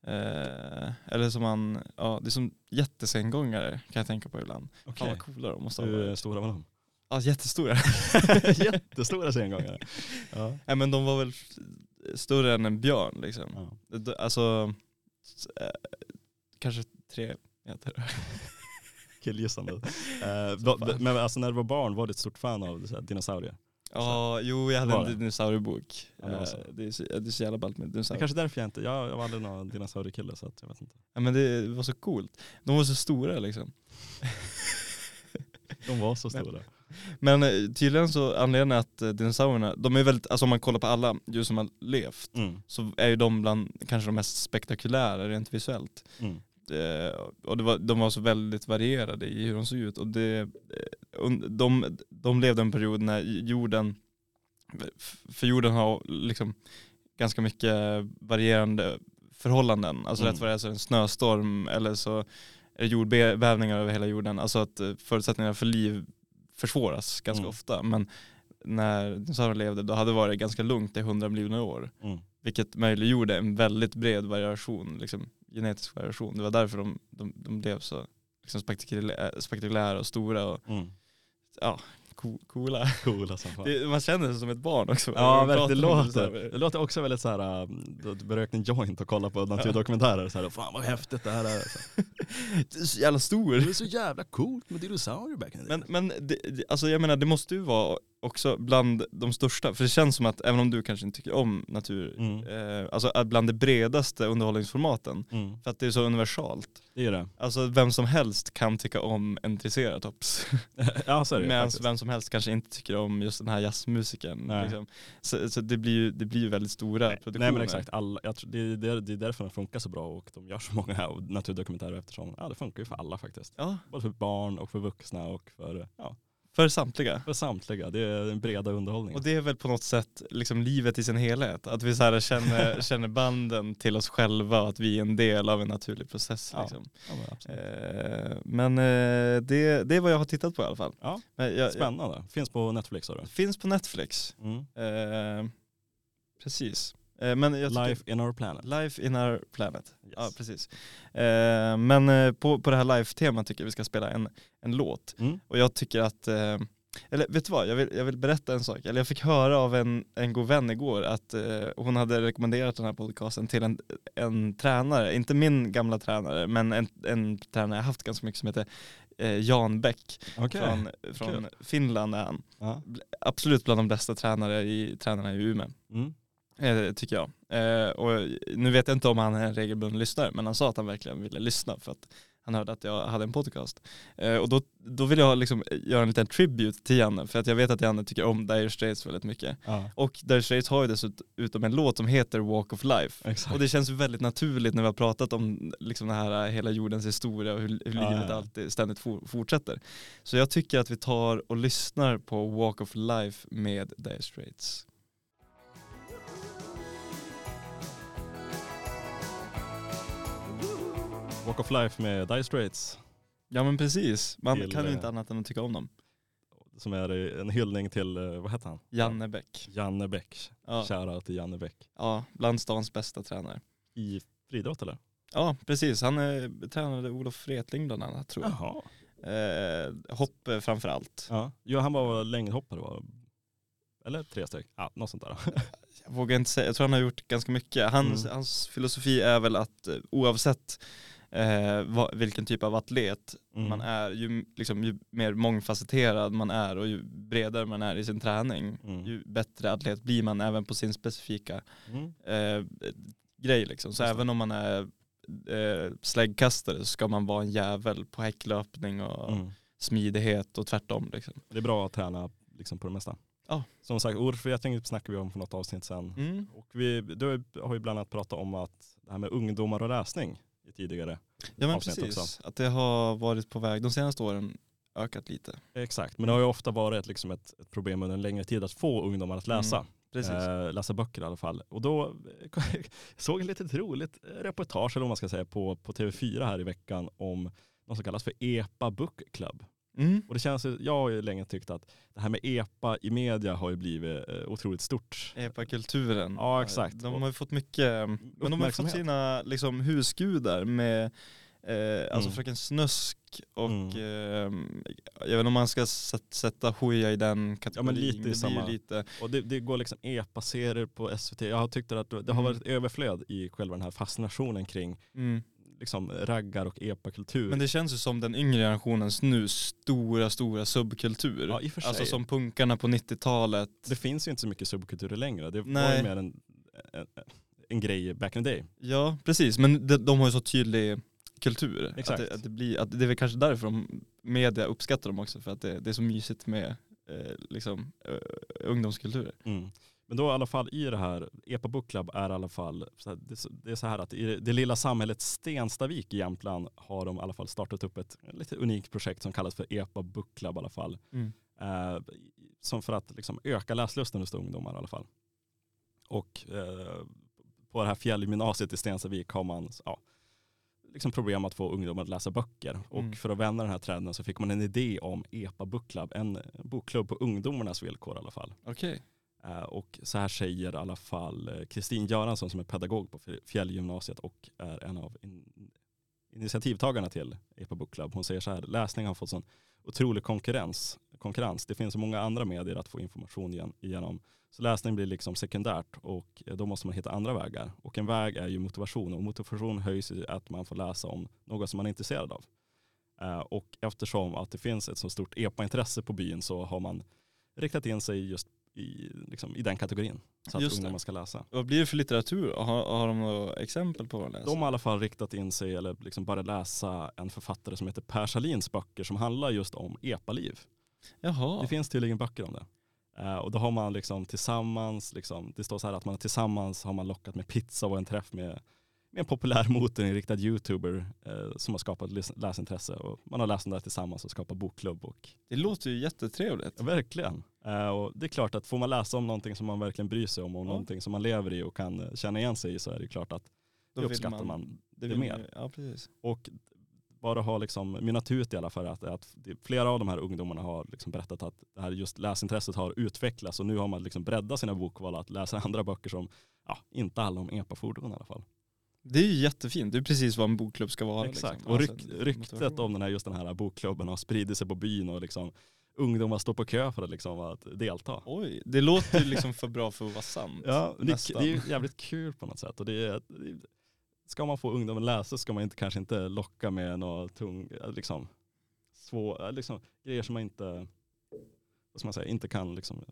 Speaker 1: Eh, eller som man, ja det är som jättesengångare kan jag tänka på ibland. Fan
Speaker 2: Okej.
Speaker 1: vad coola de måste ha
Speaker 2: Hur
Speaker 1: varit.
Speaker 2: stora var de?
Speaker 1: Ja jättestora. [laughs]
Speaker 2: Jättestora sengångare. Ja.
Speaker 1: Nej men de var väl större än en björn liksom.
Speaker 2: Ja.
Speaker 1: Alltså, eh, kanske tre meter.
Speaker 2: Killgissande. [laughs] [laughs] Eh, va- men alltså när du var barn var du ett stort fan av så här, dinosaurier?
Speaker 1: Ja, jo jag hade
Speaker 2: Var
Speaker 1: en
Speaker 2: det?
Speaker 1: dinosauriebok.
Speaker 2: Ja, det
Speaker 1: Eh,
Speaker 2: så.
Speaker 1: det, är så, det är så jävla ballt med
Speaker 2: Det är
Speaker 1: dinosaurier.
Speaker 2: kanske därför jag inte, jag, jag var aldrig någon dinosauriekille så att jag vet inte.
Speaker 1: Ja, men det var så coolt. De var så stora liksom. [laughs]
Speaker 2: De var så
Speaker 1: Men-
Speaker 2: stora.
Speaker 1: Men eh, tydligen så anledningen att eh, dinosaurierna, de är väldigt, alltså om man kollar på alla djur som har levt,
Speaker 2: Mm.
Speaker 1: så är ju de bland kanske de mest spektakulära rent visuellt.
Speaker 2: Mm.
Speaker 1: Eh, och var, de var så väldigt varierade i hur de såg ut. Och det, eh, de, de levde en period när jorden, för jorden har liksom ganska mycket varierande förhållanden. Alltså
Speaker 2: Mm.
Speaker 1: rätt vad det är så är det en snöstorm eller så är det jordbävningar över hela jorden. Alltså att eh, förutsättningarna för liv försvåras ganska
Speaker 2: Mm.
Speaker 1: ofta. Men när dinosaurierna levde då hade det varit ganska lugnt i 100 miljoner år.
Speaker 2: Mm.
Speaker 1: Vilket möjliggjorde en väldigt bred variation, liksom, genetisk variation. Det var därför de, de, de blev så liksom, spektakulära, spektakulära och stora och
Speaker 2: Mm.
Speaker 1: ja, co- coola.
Speaker 2: Coola.
Speaker 1: Det, man känner sig som ett barn också.
Speaker 2: Ja verkligen, det låter, det låter också väldigt såhär, um, du du rökt en joint och kollat på naturdokumentärer. Så här, Fan vad häftigt det här är. [laughs] Så,
Speaker 1: Det är så jävla stor.
Speaker 2: det är så jävla coolt med dinosaurier back in the
Speaker 1: Men,
Speaker 2: day.
Speaker 1: men det- alltså jag menar det måste ju vara också bland de största, för det känns som att även om du kanske inte tycker om natur,
Speaker 2: Mm.
Speaker 1: eh, alltså bland de bredaste underhållningsformaten,
Speaker 2: Mm.
Speaker 1: för att det är så universalt.
Speaker 2: Det är det.
Speaker 1: Alltså vem som helst kan tycka om en triceratops. [laughs]
Speaker 2: ja så är det
Speaker 1: Medan vem som helst kanske inte tycker om just den här jazzmusikern.
Speaker 2: Nej.
Speaker 1: Liksom. Så, så det blir ju det blir väldigt stora
Speaker 2: Nej,
Speaker 1: produktioner.
Speaker 2: Nej men exakt, alla, jag tror, det, är, det, det är därför den funkar så bra och de gör så många här naturdokumentärer eftersom ja, det funkar ju för alla faktiskt.
Speaker 1: Ja,
Speaker 2: Både för barn och för vuxna och för, ja,
Speaker 1: för samtliga.
Speaker 2: för samtliga. Det är den breda underhållningen.
Speaker 1: Och det är väl på något sätt liksom livet i sin helhet. Att vi så här känner, [laughs] känner banden till oss själva och att vi är en del av en naturlig process.
Speaker 2: Ja.
Speaker 1: Liksom.
Speaker 2: ja, men.
Speaker 1: Eh, men eh, det, det är vad jag har tittat på i alla fall.
Speaker 2: ja,
Speaker 1: jag,
Speaker 2: spännande. Finns på Netflix sa du?
Speaker 1: finns på Netflix.
Speaker 2: Mm.
Speaker 1: Eh, precis. Eh, men jag tycker,
Speaker 2: Life in our planet.
Speaker 1: Life in our planet.
Speaker 2: Yes.
Speaker 1: Ja, precis. Eh, men eh, på, på det här live-temat tycker jag vi ska spela en, en låt.
Speaker 2: Mm.
Speaker 1: Och jag tycker att, eh, eller vet du vad, jag vill, jag vill berätta en sak. Eller jag fick höra av en, en god vän igår att eh, hon hade rekommenderat den här podcasten till en, en tränare, inte min gamla tränare, men en, en tränare jag haft ganska mycket som heter Jan Bäck
Speaker 2: Okej.
Speaker 1: från, från Finland är han.
Speaker 2: Ja.
Speaker 1: Absolut bland de bästa tränare i, tränarna i Umeå.
Speaker 2: Mm.
Speaker 1: Eh, tycker jag. Eh, och nu vet jag inte om han är en regelbunden lyssnare, men han sa att han verkligen ville lyssna för att han hörde att jag hade en podcast. Eh, och då, då vill jag liksom göra en liten tribute till Janne, för att jag vet att Janne tycker om Dire Straits väldigt mycket.
Speaker 2: Ja.
Speaker 1: Och Dire Straits har ju dessutom en låt som heter Walk of Life.
Speaker 2: Exakt.
Speaker 1: Och det känns väldigt naturligt när vi har pratat om liksom den här hela jordens historia och hur, hur
Speaker 2: Ja,
Speaker 1: livet
Speaker 2: ja.
Speaker 1: alltid ständigt for, fortsätter. Så jag tycker att vi tar och lyssnar på Walk of Life med Dire Straits.
Speaker 2: Walk of Life med Dire Straits.
Speaker 1: Ja men precis, man
Speaker 2: Till,
Speaker 1: kan ju
Speaker 2: eh,
Speaker 1: inte annat än att tycka om dem.
Speaker 2: Som är en hyllning till, eh, vad heter han?
Speaker 1: Janne Bäck.
Speaker 2: Janne Bäck.
Speaker 1: Ja,
Speaker 2: Shoutout till Janne Bäck.
Speaker 1: ja, bland stans bästa tränare.
Speaker 2: I friidrott eller?
Speaker 1: Ja precis, han eh, tränade Olof Wretling bland annat tror jag.
Speaker 2: Jaha.
Speaker 1: Eh, hopp eh, framför allt.
Speaker 2: Ja. ja, han var längdhoppare var Eller tre steg. Ja, något sånt där. [laughs]
Speaker 1: Jag vågar inte säga, jag tror han har gjort ganska mycket. Hans,
Speaker 2: Mm.
Speaker 1: hans filosofi är väl att eh, oavsett eh, vad, vilken typ av atlet
Speaker 2: Mm.
Speaker 1: man är, ju, liksom, ju mer mångfacetterad man är och ju bredare man är i sin träning,
Speaker 2: Mm.
Speaker 1: ju bättre atlet blir man även på sin specifika
Speaker 2: Mm.
Speaker 1: eh, grej liksom. Så
Speaker 2: Just det.
Speaker 1: även om man är eh, släggkastare så ska man vara en jävel på häcklöpning och
Speaker 2: Mm.
Speaker 1: smidighet och tvärtom liksom.
Speaker 2: Det är bra att träna liksom på det mesta.
Speaker 1: Ja.
Speaker 2: Som sagt, ordförrättning snackade vi om för något avsnitt sen.
Speaker 1: Mm.
Speaker 2: Och vi du har ju bland annat pratat om att det här med ungdomar och läsning i tidigare.
Speaker 1: Ja men
Speaker 2: avsnitt
Speaker 1: precis,
Speaker 2: också.
Speaker 1: att det har varit på väg de senaste åren ökat lite.
Speaker 2: Exakt, men det har ju ofta varit liksom ett, ett problem under en längre tid att få ungdomar att läsa.
Speaker 1: Mm.
Speaker 2: Eh, läsa böcker i alla fall. Och då [laughs] såg jag lite roligt reportage, eller vad man ska säga, på, på TV4 här i veckan om något som kallas för EPA Book Club.
Speaker 1: Mm.
Speaker 2: Och det känns, jag har ju länge tyckt att det här med EPA i media har ju blivit eh, otroligt stort.
Speaker 1: Epa-kulturen.
Speaker 2: Ja, exakt.
Speaker 1: De har ju fått mycket, men de har fått sina liksom, husgudar med eh, alltså
Speaker 2: Mm.
Speaker 1: Fröken Snusk och
Speaker 2: Mm.
Speaker 1: eh, jag vet inte om man ska sätt- sätta Hooja i den kategorin.
Speaker 2: lite i
Speaker 1: det blir
Speaker 2: samma-
Speaker 1: lite,
Speaker 2: Och det, det går liksom EPA-serier på SVT. Jag har tyckt att det har
Speaker 1: Mm.
Speaker 2: varit ett överflöd i själva den här fascinationen kring
Speaker 1: mm.
Speaker 2: Liksom raggar och EPA-kultur.
Speaker 1: Men det känns ju som den yngre generationens nu stora, stora subkultur.
Speaker 2: Ja, i och för sig.
Speaker 1: Alltså som punkarna på 90-talet.
Speaker 2: Det finns ju inte så mycket subkulturer längre. Det var
Speaker 1: Nej.
Speaker 2: ju mer en, en, en grej back in the day.
Speaker 1: Ja, precis. Men de, de har ju så tydlig kultur.
Speaker 2: Exakt.
Speaker 1: Att det, att det, blir, att det är väl kanske därför de, media uppskattar dem också, för att det, det är så mysigt med eh, liksom, eh, ungdomskulturer.
Speaker 2: Mm. Men då i alla fall i det här, EPA Book Club är i alla fall, det, är så- här att i det lilla samhället Stenstavik i Jämtland har de i alla fall startat upp ett lite unikt projekt som kallas för EPA Book Club i alla fall.
Speaker 1: Mm.
Speaker 2: Eh, som för att liksom öka läslusten hos ungdomar i alla fall. Och eh, på det här fjällgymnasiet i Stenstavik har man ja, liksom problem att få ungdomar att läsa böcker. Och
Speaker 1: Mm.
Speaker 2: för att vända den här trenden så fick man en idé om EPA Book Club, en bokklubb på ungdomarnas villkor i alla fall.
Speaker 1: Okej.
Speaker 2: Eh, och så här säger i alla fall eh, Kristin Göransson som är pedagog på Fjällgymnasiet och är en av in initiativtagarna till EPA Book Club. Hon säger så här, läsning har fått sån otrolig konkurrens. konkurrens. Det finns så många andra medier att få information genom. igenom. Så läsning blir liksom sekundärt och eh, då måste man hitta andra vägar. Och en väg är ju motivation och motivation höjs i att man får läsa om något som man är intresserad av. Och eftersom att det finns ett så stort EPA-intresse på byn så har man riktat in sig just i, liksom, i den kategorin. Så att
Speaker 1: Just
Speaker 2: ungdomar ska läsa.
Speaker 1: Vad blir det för litteratur? Har, har de några exempel på vad de läser?
Speaker 2: De har i alla fall riktat in sig, eller liksom börjat läsa en författare som heter Per Salins böcker som handlar just om epaliv.
Speaker 1: Jaha.
Speaker 2: Det finns tydligen böcker om det. Eh, och då har man liksom tillsammans, liksom, det står så här att man tillsammans har man lockat med pizza och en träff med, med en populär motorinriktad youtuber eh, som har skapat läsintresse. Och man har läst den där tillsammans och skapat bokklubb. Och,
Speaker 1: Det låter ju jättetrevligt.
Speaker 2: ja, verkligen. Eh, och det är klart att får man läsa om någonting som man verkligen bryr sig om och
Speaker 1: Ja.
Speaker 2: någonting som man lever i och kan eh, känna igen sig i så är det klart att
Speaker 1: Då
Speaker 2: det uppskattar man.
Speaker 1: det
Speaker 2: det
Speaker 1: vill
Speaker 2: mer.
Speaker 1: man- Ja, precis.
Speaker 2: Och bara har liksom mynnat ut i alla fall att, att det- flera av de här ungdomarna har liksom berättat att det här just läsintresset har utvecklats och nu har man liksom breddat sina bokval att läsa [laughs] andra böcker som ja, inte alla om epafordon i alla fall.
Speaker 1: Det är ju jättefint. Det är precis vad en bokklubb ska vara.
Speaker 2: Exakt.
Speaker 1: Liksom.
Speaker 2: Och ryk, ryktet om den här, just den här bokklubben har spridit sig på byn och liksom ungdomar står på kö för att, liksom, att delta.
Speaker 1: Oj, det låter ju liksom för bra för att vara sant.
Speaker 2: Ja, det, det är ju jävligt kul på något sätt. Och det är, ska man få ungdomen att läsa ska man inte, kanske inte locka med några tung, liksom, svå, liksom, grejer som man inte, vad ska man säga, inte kan liksom,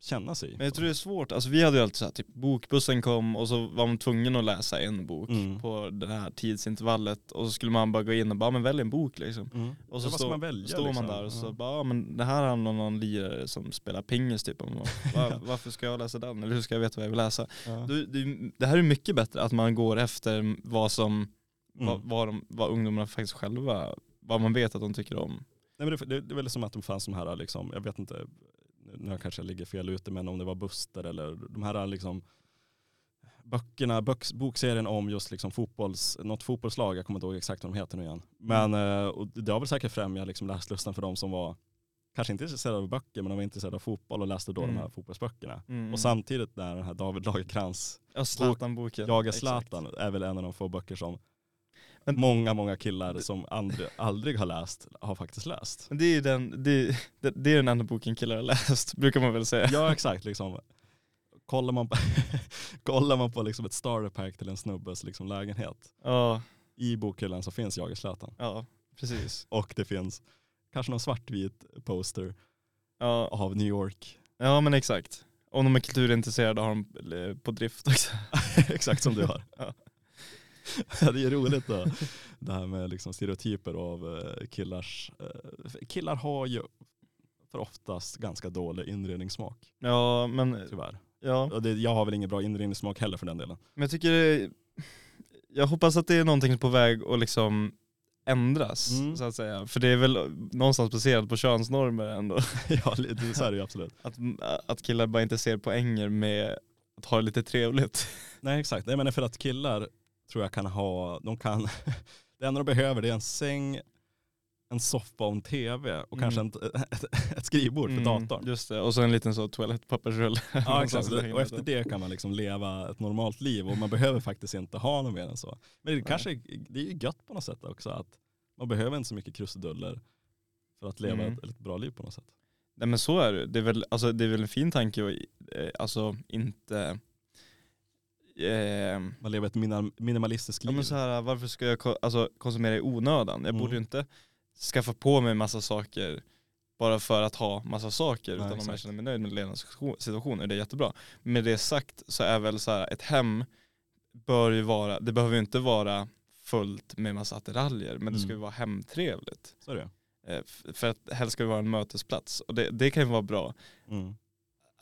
Speaker 2: känna sig.
Speaker 1: Men jag tror det är svårt, alltså vi hade ju alltid så här, typ bokbussen kom och så var man tvungen att läsa en bok
Speaker 2: Mm.
Speaker 1: på det här tidsintervallet och så skulle man bara gå in och bara, men välj en bok liksom.
Speaker 2: Mm.
Speaker 1: Och så
Speaker 2: ska
Speaker 1: stå,
Speaker 2: man välja,
Speaker 1: står
Speaker 2: liksom?
Speaker 1: man där och så
Speaker 2: Ja.
Speaker 1: bara, men det här handlar om någon lirare som spelar pingis typ. Och [laughs] bara, Va, varför ska jag läsa den? Eller hur ska jag veta vad jag vill läsa?
Speaker 2: Ja.
Speaker 1: Det, det, det här är mycket bättre, att man går efter vad som, vad,
Speaker 2: Mm.
Speaker 1: vad, de, vad ungdomarna faktiskt själva, vad man vet att de tycker om.
Speaker 2: Nej, men det, det, det är väl som att de fanns de här, liksom, jag vet inte, nu kanske jag ligger fel ute, men om det var Buster eller de här liksom böckerna, böks, bokserien om just liksom fotbolls, något fotbollslag, jag kommer inte ihåg exakt vad de heter nu igen. Men eh, och det har väl säkert främjat liksom läslustan för de som var, kanske inte intresserade av böcker, men de var intresserade av fotboll och läste då
Speaker 1: Mm.
Speaker 2: de här fotbollsböckerna.
Speaker 1: Mm.
Speaker 2: Och samtidigt när den här David Lagercrantz
Speaker 1: ja, Zlatan-boken.
Speaker 2: jagar
Speaker 1: Exakt.
Speaker 2: Zlatan är väl en av de få böcker som många, många killar som aldrig, aldrig har läst har faktiskt läst.
Speaker 1: Det är ju den, det, det, det är den enda boken killar har läst, brukar man väl säga.
Speaker 2: Ja exakt, liksom. kollar man på, [laughs] kollar man på liksom ett starterpack till en snubbes liksom lägenhet.
Speaker 1: Ja,
Speaker 2: I bokhyllan så finns jag i Zlatan.
Speaker 1: ja precis.
Speaker 2: Och det finns kanske någon svartvit poster
Speaker 1: Ja,
Speaker 2: av New York.
Speaker 1: ja men exakt. Om de är kulturintresserade har de eh, på drift också. [laughs]
Speaker 2: exakt som du har.
Speaker 1: Ja. [laughs]
Speaker 2: Ja, det är roligt då, det här med liksom stereotyper av eh, killars, eh, killar har ju för oftast ganska dålig inredningssmak,
Speaker 1: Ja men,
Speaker 2: tyvärr.
Speaker 1: ja.
Speaker 2: Det, jag har väl ingen bra inredningssmak heller för den delen.
Speaker 1: Men jag tycker det, jag hoppas att det är någonting på väg att liksom ändras
Speaker 2: Mm.
Speaker 1: så att säga. För det är väl någonstans baserat på könsnormer ändå. [laughs]
Speaker 2: ja, det, så är det ju absolut.
Speaker 1: Att, att killar bara inte ser poänger med att ha det lite trevligt.
Speaker 2: Nej exakt, Nej, men för att killar tror jag kan ha, de kan, [laughs] det enda de behöver det är en säng, en soffa och en tv och
Speaker 1: Mm.
Speaker 2: kanske ett, ett, ett skrivbord för datorn.
Speaker 1: Just det, och så en liten så toalettpappersrulle. [laughs]
Speaker 2: Ja exakt, och efter det kan man liksom leva ett normalt liv och man behöver faktiskt inte ha något mer än så. Men det, kanske, det är ju gött på något sätt också att man behöver inte så mycket krusiduller för att leva
Speaker 1: Mm.
Speaker 2: ett, ett bra liv på något sätt.
Speaker 1: Nej men så är det. Det är väl, alltså, det är väl en fin tanke att eh, alltså, inte eh,
Speaker 2: Man lever ett minimalistiskt
Speaker 1: Ja
Speaker 2: liv.
Speaker 1: men så här, varför ska jag ko- alltså, konsumera i onödan? Jag
Speaker 2: Mm.
Speaker 1: borde ju inte skaffa på mig massa saker bara för att ha massa saker.
Speaker 2: Nej,
Speaker 1: utan om jag
Speaker 2: exakt.
Speaker 1: känner mig nöjd med levnadssituationen är det jättebra. Med det sagt så är väl så här, ett hem bör ju vara, det behöver ju inte vara fullt med massa attiraljer men det ska
Speaker 2: Mm.
Speaker 1: ju vara hemtrevligt.
Speaker 2: Så är det.
Speaker 1: Eh, För att helst ska det vara en mötesplats och det, det kan ju vara bra
Speaker 2: Mm.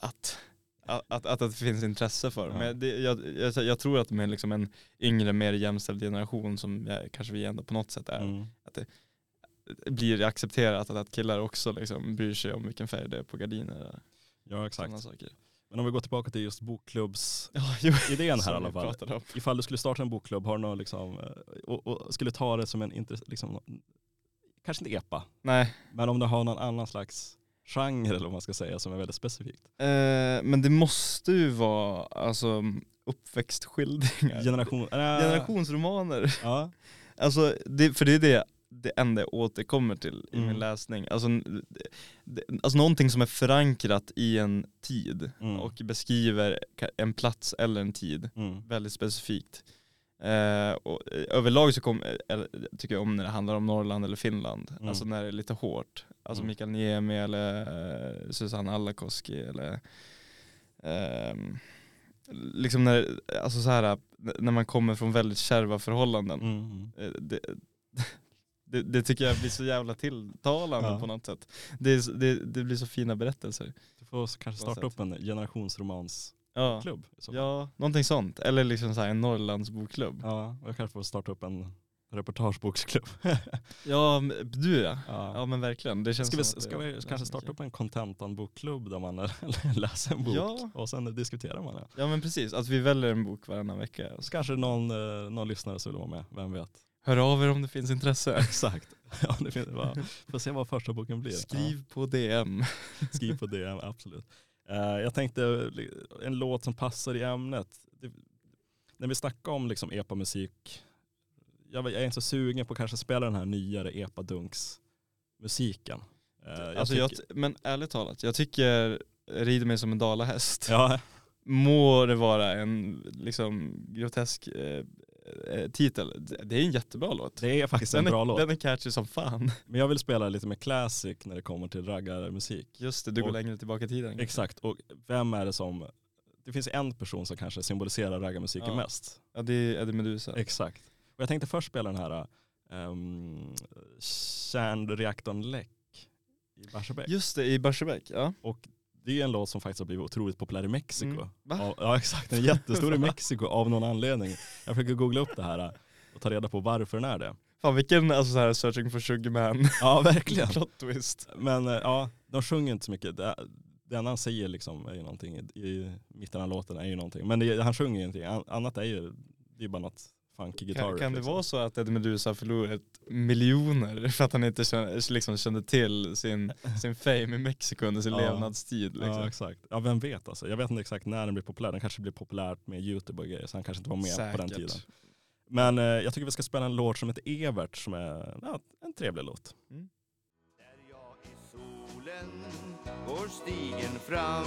Speaker 1: att, att, att, att det finns intresse för.
Speaker 2: Ja.
Speaker 1: Men det, jag, jag, jag tror att med liksom en yngre, mer jämställd generation som jag, kanske vi ändå på något sätt är,
Speaker 2: Mm.
Speaker 1: blir det accepterat att, att killar också liksom bryr sig om vilken färg det är på gardiner.
Speaker 2: Ja exakt.
Speaker 1: Saker.
Speaker 2: Men om vi går tillbaka till just bokklubbsidén [laughs]
Speaker 1: Ja,
Speaker 2: här i alla fall. Ifall du skulle starta en bokklubb, har du någon liksom, eh, och, och skulle ta det som en, liksom, kanske inte epa,
Speaker 1: Nej,
Speaker 2: men om du har någon annan slags genre eller vad man ska säga som är väldigt specifikt.
Speaker 1: eh, men det måste ju vara alltså, uppväxtskildringar.
Speaker 2: Generation, äh,
Speaker 1: Generationsromaner.
Speaker 2: Ja, [laughs]
Speaker 1: Alltså, det, för det är det, det enda jag återkommer till i
Speaker 2: Mm.
Speaker 1: min läsning. Alltså, det, alltså någonting som är förankrat i en tid
Speaker 2: Mm.
Speaker 1: och beskriver en plats eller en tid
Speaker 2: mm.
Speaker 1: väldigt specifikt. Eh, och eh, överlag så kom, eh, eller, tycker jag om när det handlar om Norrland eller Finland.
Speaker 2: Mm.
Speaker 1: Alltså när det är lite hårt. Alltså
Speaker 2: Mm.
Speaker 1: Mikael Niemi eller eh, Susanne Allakoski eller ehm, liksom när, alltså så här, när man kommer från väldigt kärva förhållanden.
Speaker 2: Mm.
Speaker 1: Eh, Det, [laughs] det, det tycker jag blir så jävla tilltalande
Speaker 2: Ja.
Speaker 1: på något sätt. Det, det, blir så fina berättelser.
Speaker 2: Du får kanske starta upp en generationsromansklubb.
Speaker 1: Ja,
Speaker 2: fall.
Speaker 1: ja någonting sånt. Eller liksom så här en Norrlandsbokklubb.
Speaker 2: ja. och Jag kanske får starta upp en reportageboksklubb. [laughs]
Speaker 1: Ja, du ja.
Speaker 2: Ja.
Speaker 1: Ja men verkligen. Det känns
Speaker 2: Ska vi,
Speaker 1: som
Speaker 2: ska
Speaker 1: det-
Speaker 2: vi kanske starta upp en contentan-bokklubb där man [laughs] läser en bok
Speaker 1: Ja.
Speaker 2: och sen diskuterar man det.
Speaker 1: Ja men precis, att vi väljer en bok varannan vecka.
Speaker 2: Så kanske någon, eh, någon lyssnare som vill vara med, vem vet.
Speaker 1: Hör av er om det finns intresse. [laughs]
Speaker 2: Exakt. Ja, det finns, va. Får se vad första boken blir.
Speaker 1: Skriv på DM.
Speaker 2: Ja, skriv på det, absolut. Eh, jag tänkte en låt som passar i ämnet. Det, när vi snackar om liksom epamusik, jag, jag är inte så sugen på att kanske spela den här nyare epadunks-musiken. Eh, jag
Speaker 1: alltså jag,
Speaker 2: tycker-
Speaker 1: men ärligt talat, jag tycker Rid mig som en dalahäst.
Speaker 2: ja,
Speaker 1: Må det vara en liksom grotesk eh, eh, titel. Det- är en jättebra låt.
Speaker 2: det är faktiskt en
Speaker 1: Den
Speaker 2: bra
Speaker 1: är,
Speaker 2: låt.
Speaker 1: den är catchy som fan.
Speaker 2: Men jag vill spela lite mer classic när det kommer till raggarmusik.
Speaker 1: Just det, du går
Speaker 2: Och-
Speaker 1: längre tillbaka i tiden.
Speaker 2: Exakt, och vem är det som, det finns en person som kanske symboliserar raggarmusiken
Speaker 1: Ja.
Speaker 2: mest.
Speaker 1: Ja det är Eddie Meduza.
Speaker 2: Exakt. Och jag tänkte först spela den här um, kärnreaktorn läck i Barsebäck.
Speaker 1: Just det, i Barsebäck. Ja.
Speaker 2: Och det är en låt som faktiskt har blivit otroligt populär i Mexiko.
Speaker 1: Mm. Va?
Speaker 2: Ja, exakt, den är jättestor i [laughs] Mexiko av någon anledning. Jag försöker googla upp det här och ta reda på varför den är det.
Speaker 1: Fan vilken alltså, så här, searching for sugar man [laughs]
Speaker 2: Ja verkligen.
Speaker 1: plot twist.
Speaker 2: Men eh, ja, de sjunger inte så mycket. Det, det enda han säger liksom är ju någonting, i, i mitten av låten är ju någonting. Men det, han sjunger ju ingenting, An- annat är ju, det är bara något funky guitar.
Speaker 1: Kan, kan det
Speaker 2: liksom.
Speaker 1: vara så att Eddie Meduza har förlorat miljoner för att han inte kände, liksom kände till sin, sin fame i Mexiko under sin
Speaker 2: Ja.
Speaker 1: levnadstid? Liksom.
Speaker 2: Ja exakt. Ja vem vet alltså. Jag vet inte exakt när den blir populär. Den kanske blir populärt med YouTube och grejer så han kanske inte var med på den
Speaker 1: Säkert.
Speaker 2: tiden. Men eh, jag tycker vi ska spela en låt som heter Evert som är ja, en trevlig låt.
Speaker 4: Där jag i solen går stigen fram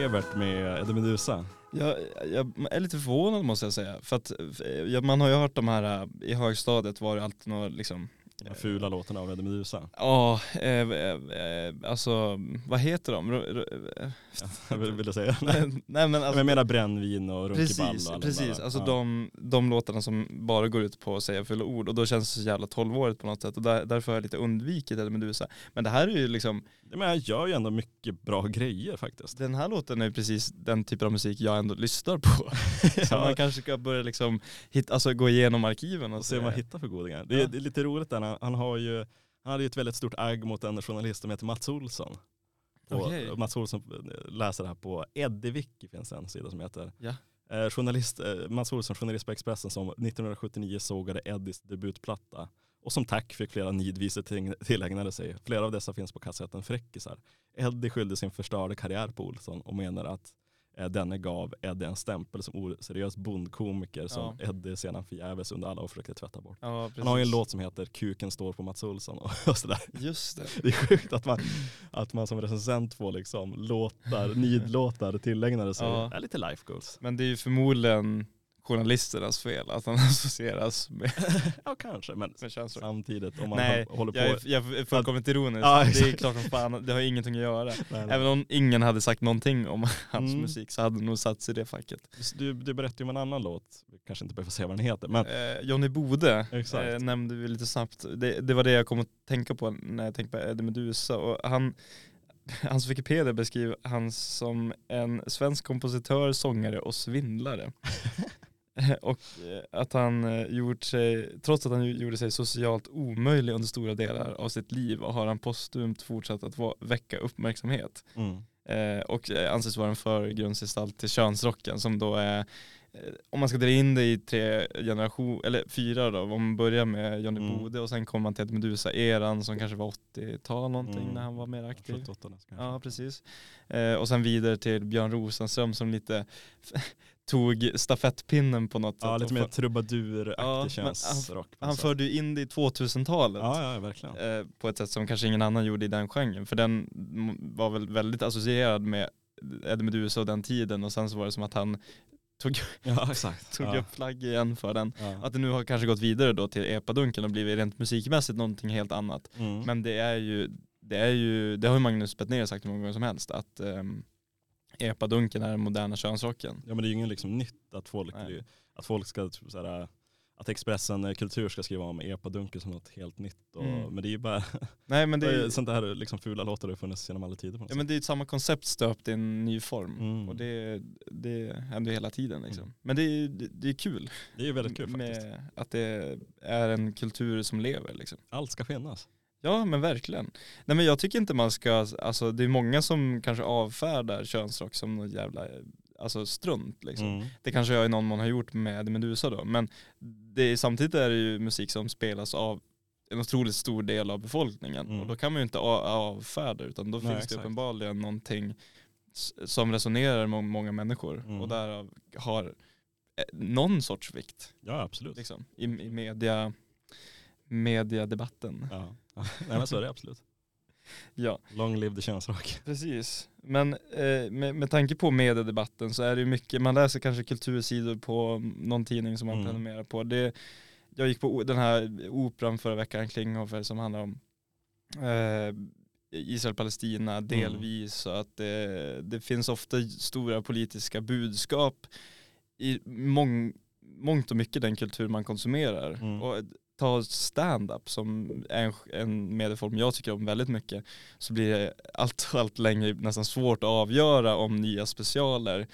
Speaker 2: Evert med Eddie Meduza.
Speaker 1: Jag, jag är lite förvånad måste jag säga. För att eh, man har ju hört de här, eh, i högstadiet var det alltid några liksom
Speaker 2: de här fula låtarna av Eddie Meduza.
Speaker 1: Ja, eh, eh, eh, alltså vad heter de? Ro-
Speaker 2: Jag [laughs] vill, vill säga? [laughs] Nej.
Speaker 1: Men alltså,
Speaker 2: jag menar brännvin och runkeball
Speaker 1: Precis,
Speaker 2: och
Speaker 1: precis.
Speaker 2: där.
Speaker 1: Alltså
Speaker 2: ja.
Speaker 1: de, de låtarna som bara går ut på att säga fulla ord och då känns det så jävla tolvårigt på något sätt och där, därför har jag lite undvikit Eddie Meduza. Men det här är ju liksom,
Speaker 2: Men jag gör ju ändå mycket bra grejer faktiskt.
Speaker 1: den här låten är ju precis den typen av musik jag ändå lyssnar på. [laughs] Så man kanske ska börja liksom hitta, alltså gå igenom arkiven och,
Speaker 2: och se vad man hittar för godingar. Det
Speaker 1: Ja.
Speaker 2: det är lite roligt där, han, han har ju han hade ju ett väldigt stort agg mot en journalist som heter Mats Olsson. Och, och Mats Olsson läser det här på Eddiviki finns en sida som heter.
Speaker 1: Ja.
Speaker 2: Eh, journalist, eh, Mats Olsson, journalist på Expressen som 1979 sågade Eddies debutplatta. Och som tack fick flera nidvisor till- tillägnade sig. Flera av dessa finns på kassetten Fräckisar. Eddie skyllde sin förstörda karriär på Olsson och menar att eh, denne gav Eddie en stämpel som oseriös bondkomiker som Eddie sedan förgäves under alla år försökte tvätta bort.
Speaker 1: Ja.
Speaker 2: Han har ju en låt som heter Kuken står på Mats Olsson [laughs] och sådär.
Speaker 1: Just det.
Speaker 2: Det är sjukt att man, att man som recensent får liksom låtar, [laughs] nidlåtar tillägnade sig.
Speaker 1: Ja.
Speaker 2: Det är lite life goals.
Speaker 1: Men det är ju förmodligen journalisternas fel att han [laughs] associeras med, [laughs]
Speaker 2: ja kanske, men samtidigt om man
Speaker 1: Nej,
Speaker 2: håller på.
Speaker 1: jag är, jag är fullkomligt ironisk.
Speaker 2: Ja,
Speaker 1: det är klart som fan, det har ingenting att göra.
Speaker 2: Nej, nej.
Speaker 1: Även om ingen hade sagt någonting om [laughs] hans
Speaker 2: Mm.
Speaker 1: musik så hade det nog satt sig i det facket.
Speaker 2: Du, du berättade ju om en annan låt, vi kanske inte behöver säga vad den heter, men
Speaker 1: Eh, Johnny Bode eh, nämnde vi lite snabbt. Det, det var det jag kom att tänka på när jag tänkte på Eddie Meduza. Och han, hans Wikipedia beskriver han som en svensk kompositör, sångare och svindlare. [laughs] och eh, att han eh, gjort sig, trots att han gjorde sig socialt omöjlig under stora delar av sitt liv och har han postumt fortsatt att väcka uppmärksamhet.
Speaker 2: mm.
Speaker 1: Eh, och anses vara en förgrundsgestalt till könsrocken som då är, om man ska dra in det i tre generationer, eller fyra då, om man börjar med Johnny
Speaker 2: Mm.
Speaker 1: Bode och sen kommer man till Medusa-eran som kanske var 80-tal någonting
Speaker 2: Mm.
Speaker 1: när han var mer aktiv.
Speaker 2: 78 kanske.
Speaker 1: Ja precis. Eh, och sen vidare till Björn Rosenström som lite tog stafettpinnen på något
Speaker 2: Ja,
Speaker 1: sätt.
Speaker 2: lite mer trubaduraktig
Speaker 1: Ja,
Speaker 2: på
Speaker 1: han
Speaker 2: något sätt.
Speaker 1: förde ju in det i 2000-talet.
Speaker 2: Ja, ja, verkligen.
Speaker 1: eh, på ett sätt som kanske ingen annan gjorde i den genren. För den var väl väldigt associerad med Eddie Meduza och den tiden och sen så var det som att han tog,
Speaker 2: Ja
Speaker 1: tog
Speaker 2: ja.
Speaker 1: upp flagg igen för den.
Speaker 2: Ja.
Speaker 1: Att det nu har kanske gått vidare då till epadunken och blivit rent musikmässigt någonting helt annat.
Speaker 2: Mm.
Speaker 1: Men det är ju, det är ju, det har ju Magnus Bettner sagt hur många gånger som helst, att um, epadunken är den moderna könsrocken.
Speaker 2: Ja men det är ju inget liksom nytt att folk,
Speaker 1: Nej.
Speaker 2: att folk ska typ såhär, att Expressen Kultur ska skriva om epadunken som något helt nytt. Och,
Speaker 1: Mm.
Speaker 2: Men det är ju bara, [laughs]
Speaker 1: Nej men det är,
Speaker 2: sånt där liksom fula låtar har funnits genom alla tider på något
Speaker 1: ja, men det är ett samma koncept stöpt i en ny form.
Speaker 2: Mm.
Speaker 1: Och det, det händer ju hela tiden liksom.
Speaker 2: Mm.
Speaker 1: Men det är, det, det är kul.
Speaker 2: Det är ju väldigt kul faktiskt.
Speaker 1: med att det är en kultur som lever liksom.
Speaker 2: Allt ska finnas.
Speaker 1: Ja men verkligen. Nej men jag tycker inte man ska, alltså det är många som kanske avfärdar könsrock som något jävla alltså strunt liksom.
Speaker 2: Mm.
Speaker 1: Det kanske jag i någon mån har gjort med Medusa då, men det är, samtidigt är det ju musik som spelas av en otroligt stor del av befolkningen
Speaker 2: Mm.
Speaker 1: och då kan man ju inte avfärda utan då
Speaker 2: Nej,
Speaker 1: finns det
Speaker 2: exakt.
Speaker 1: uppenbarligen någonting som resonerar med många människor
Speaker 2: Mm.
Speaker 1: och därav har eh, någon sorts vikt
Speaker 2: Ja absolut.
Speaker 1: liksom, i, i media, mediadebatten.
Speaker 2: Ja. [laughs] Nej men så är det absolut.
Speaker 1: Ja.
Speaker 2: Long live the könsrock.
Speaker 1: Precis. Men eh, med, med tanke på mediedebatten så är det ju mycket, man läser kanske kultursidor på någon tidning som man
Speaker 2: Mm.
Speaker 1: prenumererar på. Det, jag gick på den här operan förra veckan, Klinghoffer, som handlar om eh, Israel-Palestina delvis. Så att det, det finns ofta stora politiska budskap i mång, mångt och mycket den kultur man konsumerar.
Speaker 2: Mm.
Speaker 1: Och ta stand-up som är en, en medieform jag tycker om väldigt mycket så blir det allt och allt längre nästan svårt att avgöra om nya specialer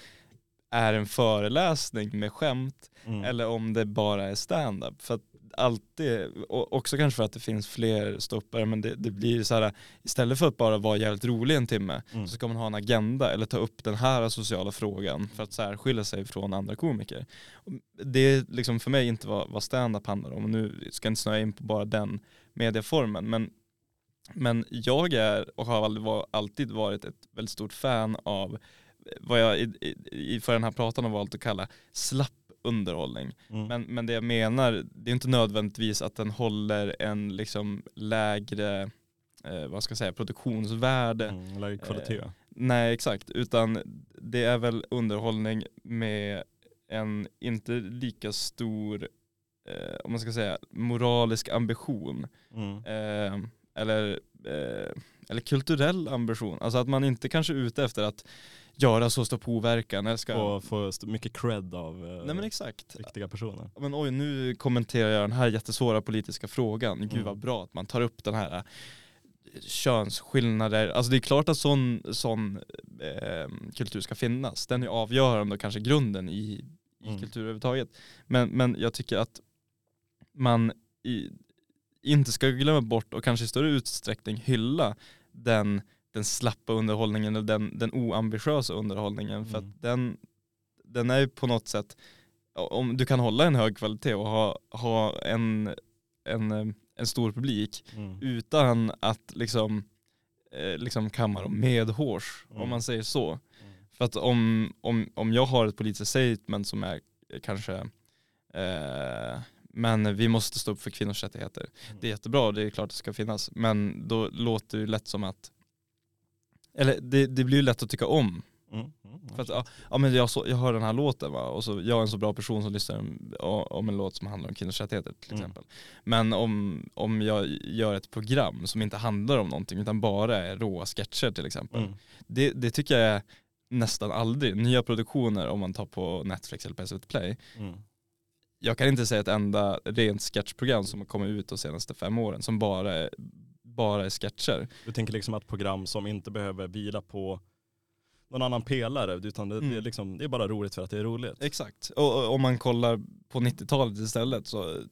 Speaker 1: är en föreläsning med skämt
Speaker 2: Mm.
Speaker 1: eller om det bara är stand-up. För att alltid, och också kanske för att det finns fler stoppare, men det, det blir så här istället för att bara vara jävligt rolig en timme
Speaker 2: Mm.
Speaker 1: så ska man ha en agenda eller ta upp den här sociala frågan för att särskilja sig från andra komiker. Det är liksom för mig inte vad, vad stand-up handlar om och nu ska jag inte snöa in på bara den medieformen men, men jag är och har alltid varit ett väldigt stort fan av vad jag i, i, i för den här pratan har valt att kalla slapp underhållning.
Speaker 2: Mm.
Speaker 1: Men, men det jag menar, det är inte nödvändigtvis att den håller en liksom lägre, eh, vad ska jag säga, produktionsvärde.
Speaker 2: Mm. Eller kvalitet.
Speaker 1: Eh, Nej exakt, utan det är väl underhållning med en inte lika stor, eh, om man ska säga, moralisk ambition.
Speaker 2: Mm.
Speaker 1: Eh, eller, eh, eller kulturell ambition. Alltså att man inte kanske är ute efter att göra så stor påverkan. Eller ska...
Speaker 2: Få, mycket cred av eh,
Speaker 1: Nej men exakt.
Speaker 2: riktiga personer.
Speaker 1: Men oj, nu kommenterar jag den här jättesvåra politiska frågan. Gud
Speaker 2: Mm.
Speaker 1: vad bra att man tar upp den här eh, könsskillnader. Alltså det är klart att sån, sån eh, kultur ska finnas. Den är avgörande och kanske grunden i, i
Speaker 2: Mm.
Speaker 1: kultur överhuvudtaget. Men, men jag tycker att man i, inte ska glömma bort och kanske i större utsträckning hylla den, den slappa underhållningen eller den, den oambitiösa underhållningen. För
Speaker 2: Mm.
Speaker 1: att den, den är ju på något sätt, om du kan hålla en hög kvalitet och ha, ha en, en, en stor publik
Speaker 2: Mm.
Speaker 1: utan att liksom, eh, liksom kamma dem medhårs,
Speaker 2: Mm.
Speaker 1: om man säger så.
Speaker 2: Mm.
Speaker 1: För att om, om, om jag har ett politiskt statement som är eh, kanske, eh, men vi måste stå upp för kvinnors rättigheter. Det är jättebra, det är klart det ska finnas. Men då låter det ju lätt som att, eller det, det blir ju lätt att tycka om.
Speaker 2: Mm. Mm.
Speaker 1: För att, ja, ja men jag, så, jag hör den här låten va, och så, jag är en så bra person som lyssnar om, om en låt som handlar om kvinnors rättigheter till
Speaker 2: Mm.
Speaker 1: exempel. Men om, om jag gör ett program som inte handlar om någonting utan bara är råa sketcher till exempel.
Speaker 2: Mm.
Speaker 1: Det, det tycker jag är nästan aldrig, nya produktioner om man tar på Netflix eller på SVT Play.
Speaker 2: Mm.
Speaker 1: Jag kan inte säga ett enda rent sketchprogram som har kommit ut de senaste fem åren som bara är, bara är sketcher.
Speaker 2: Du tänker liksom att program som inte behöver vila på någon annan pelare utan det, det, är
Speaker 1: Mm.
Speaker 2: liksom, det är bara roligt för att det är roligt.
Speaker 1: Exakt, och, om man kollar på 90-talet istället så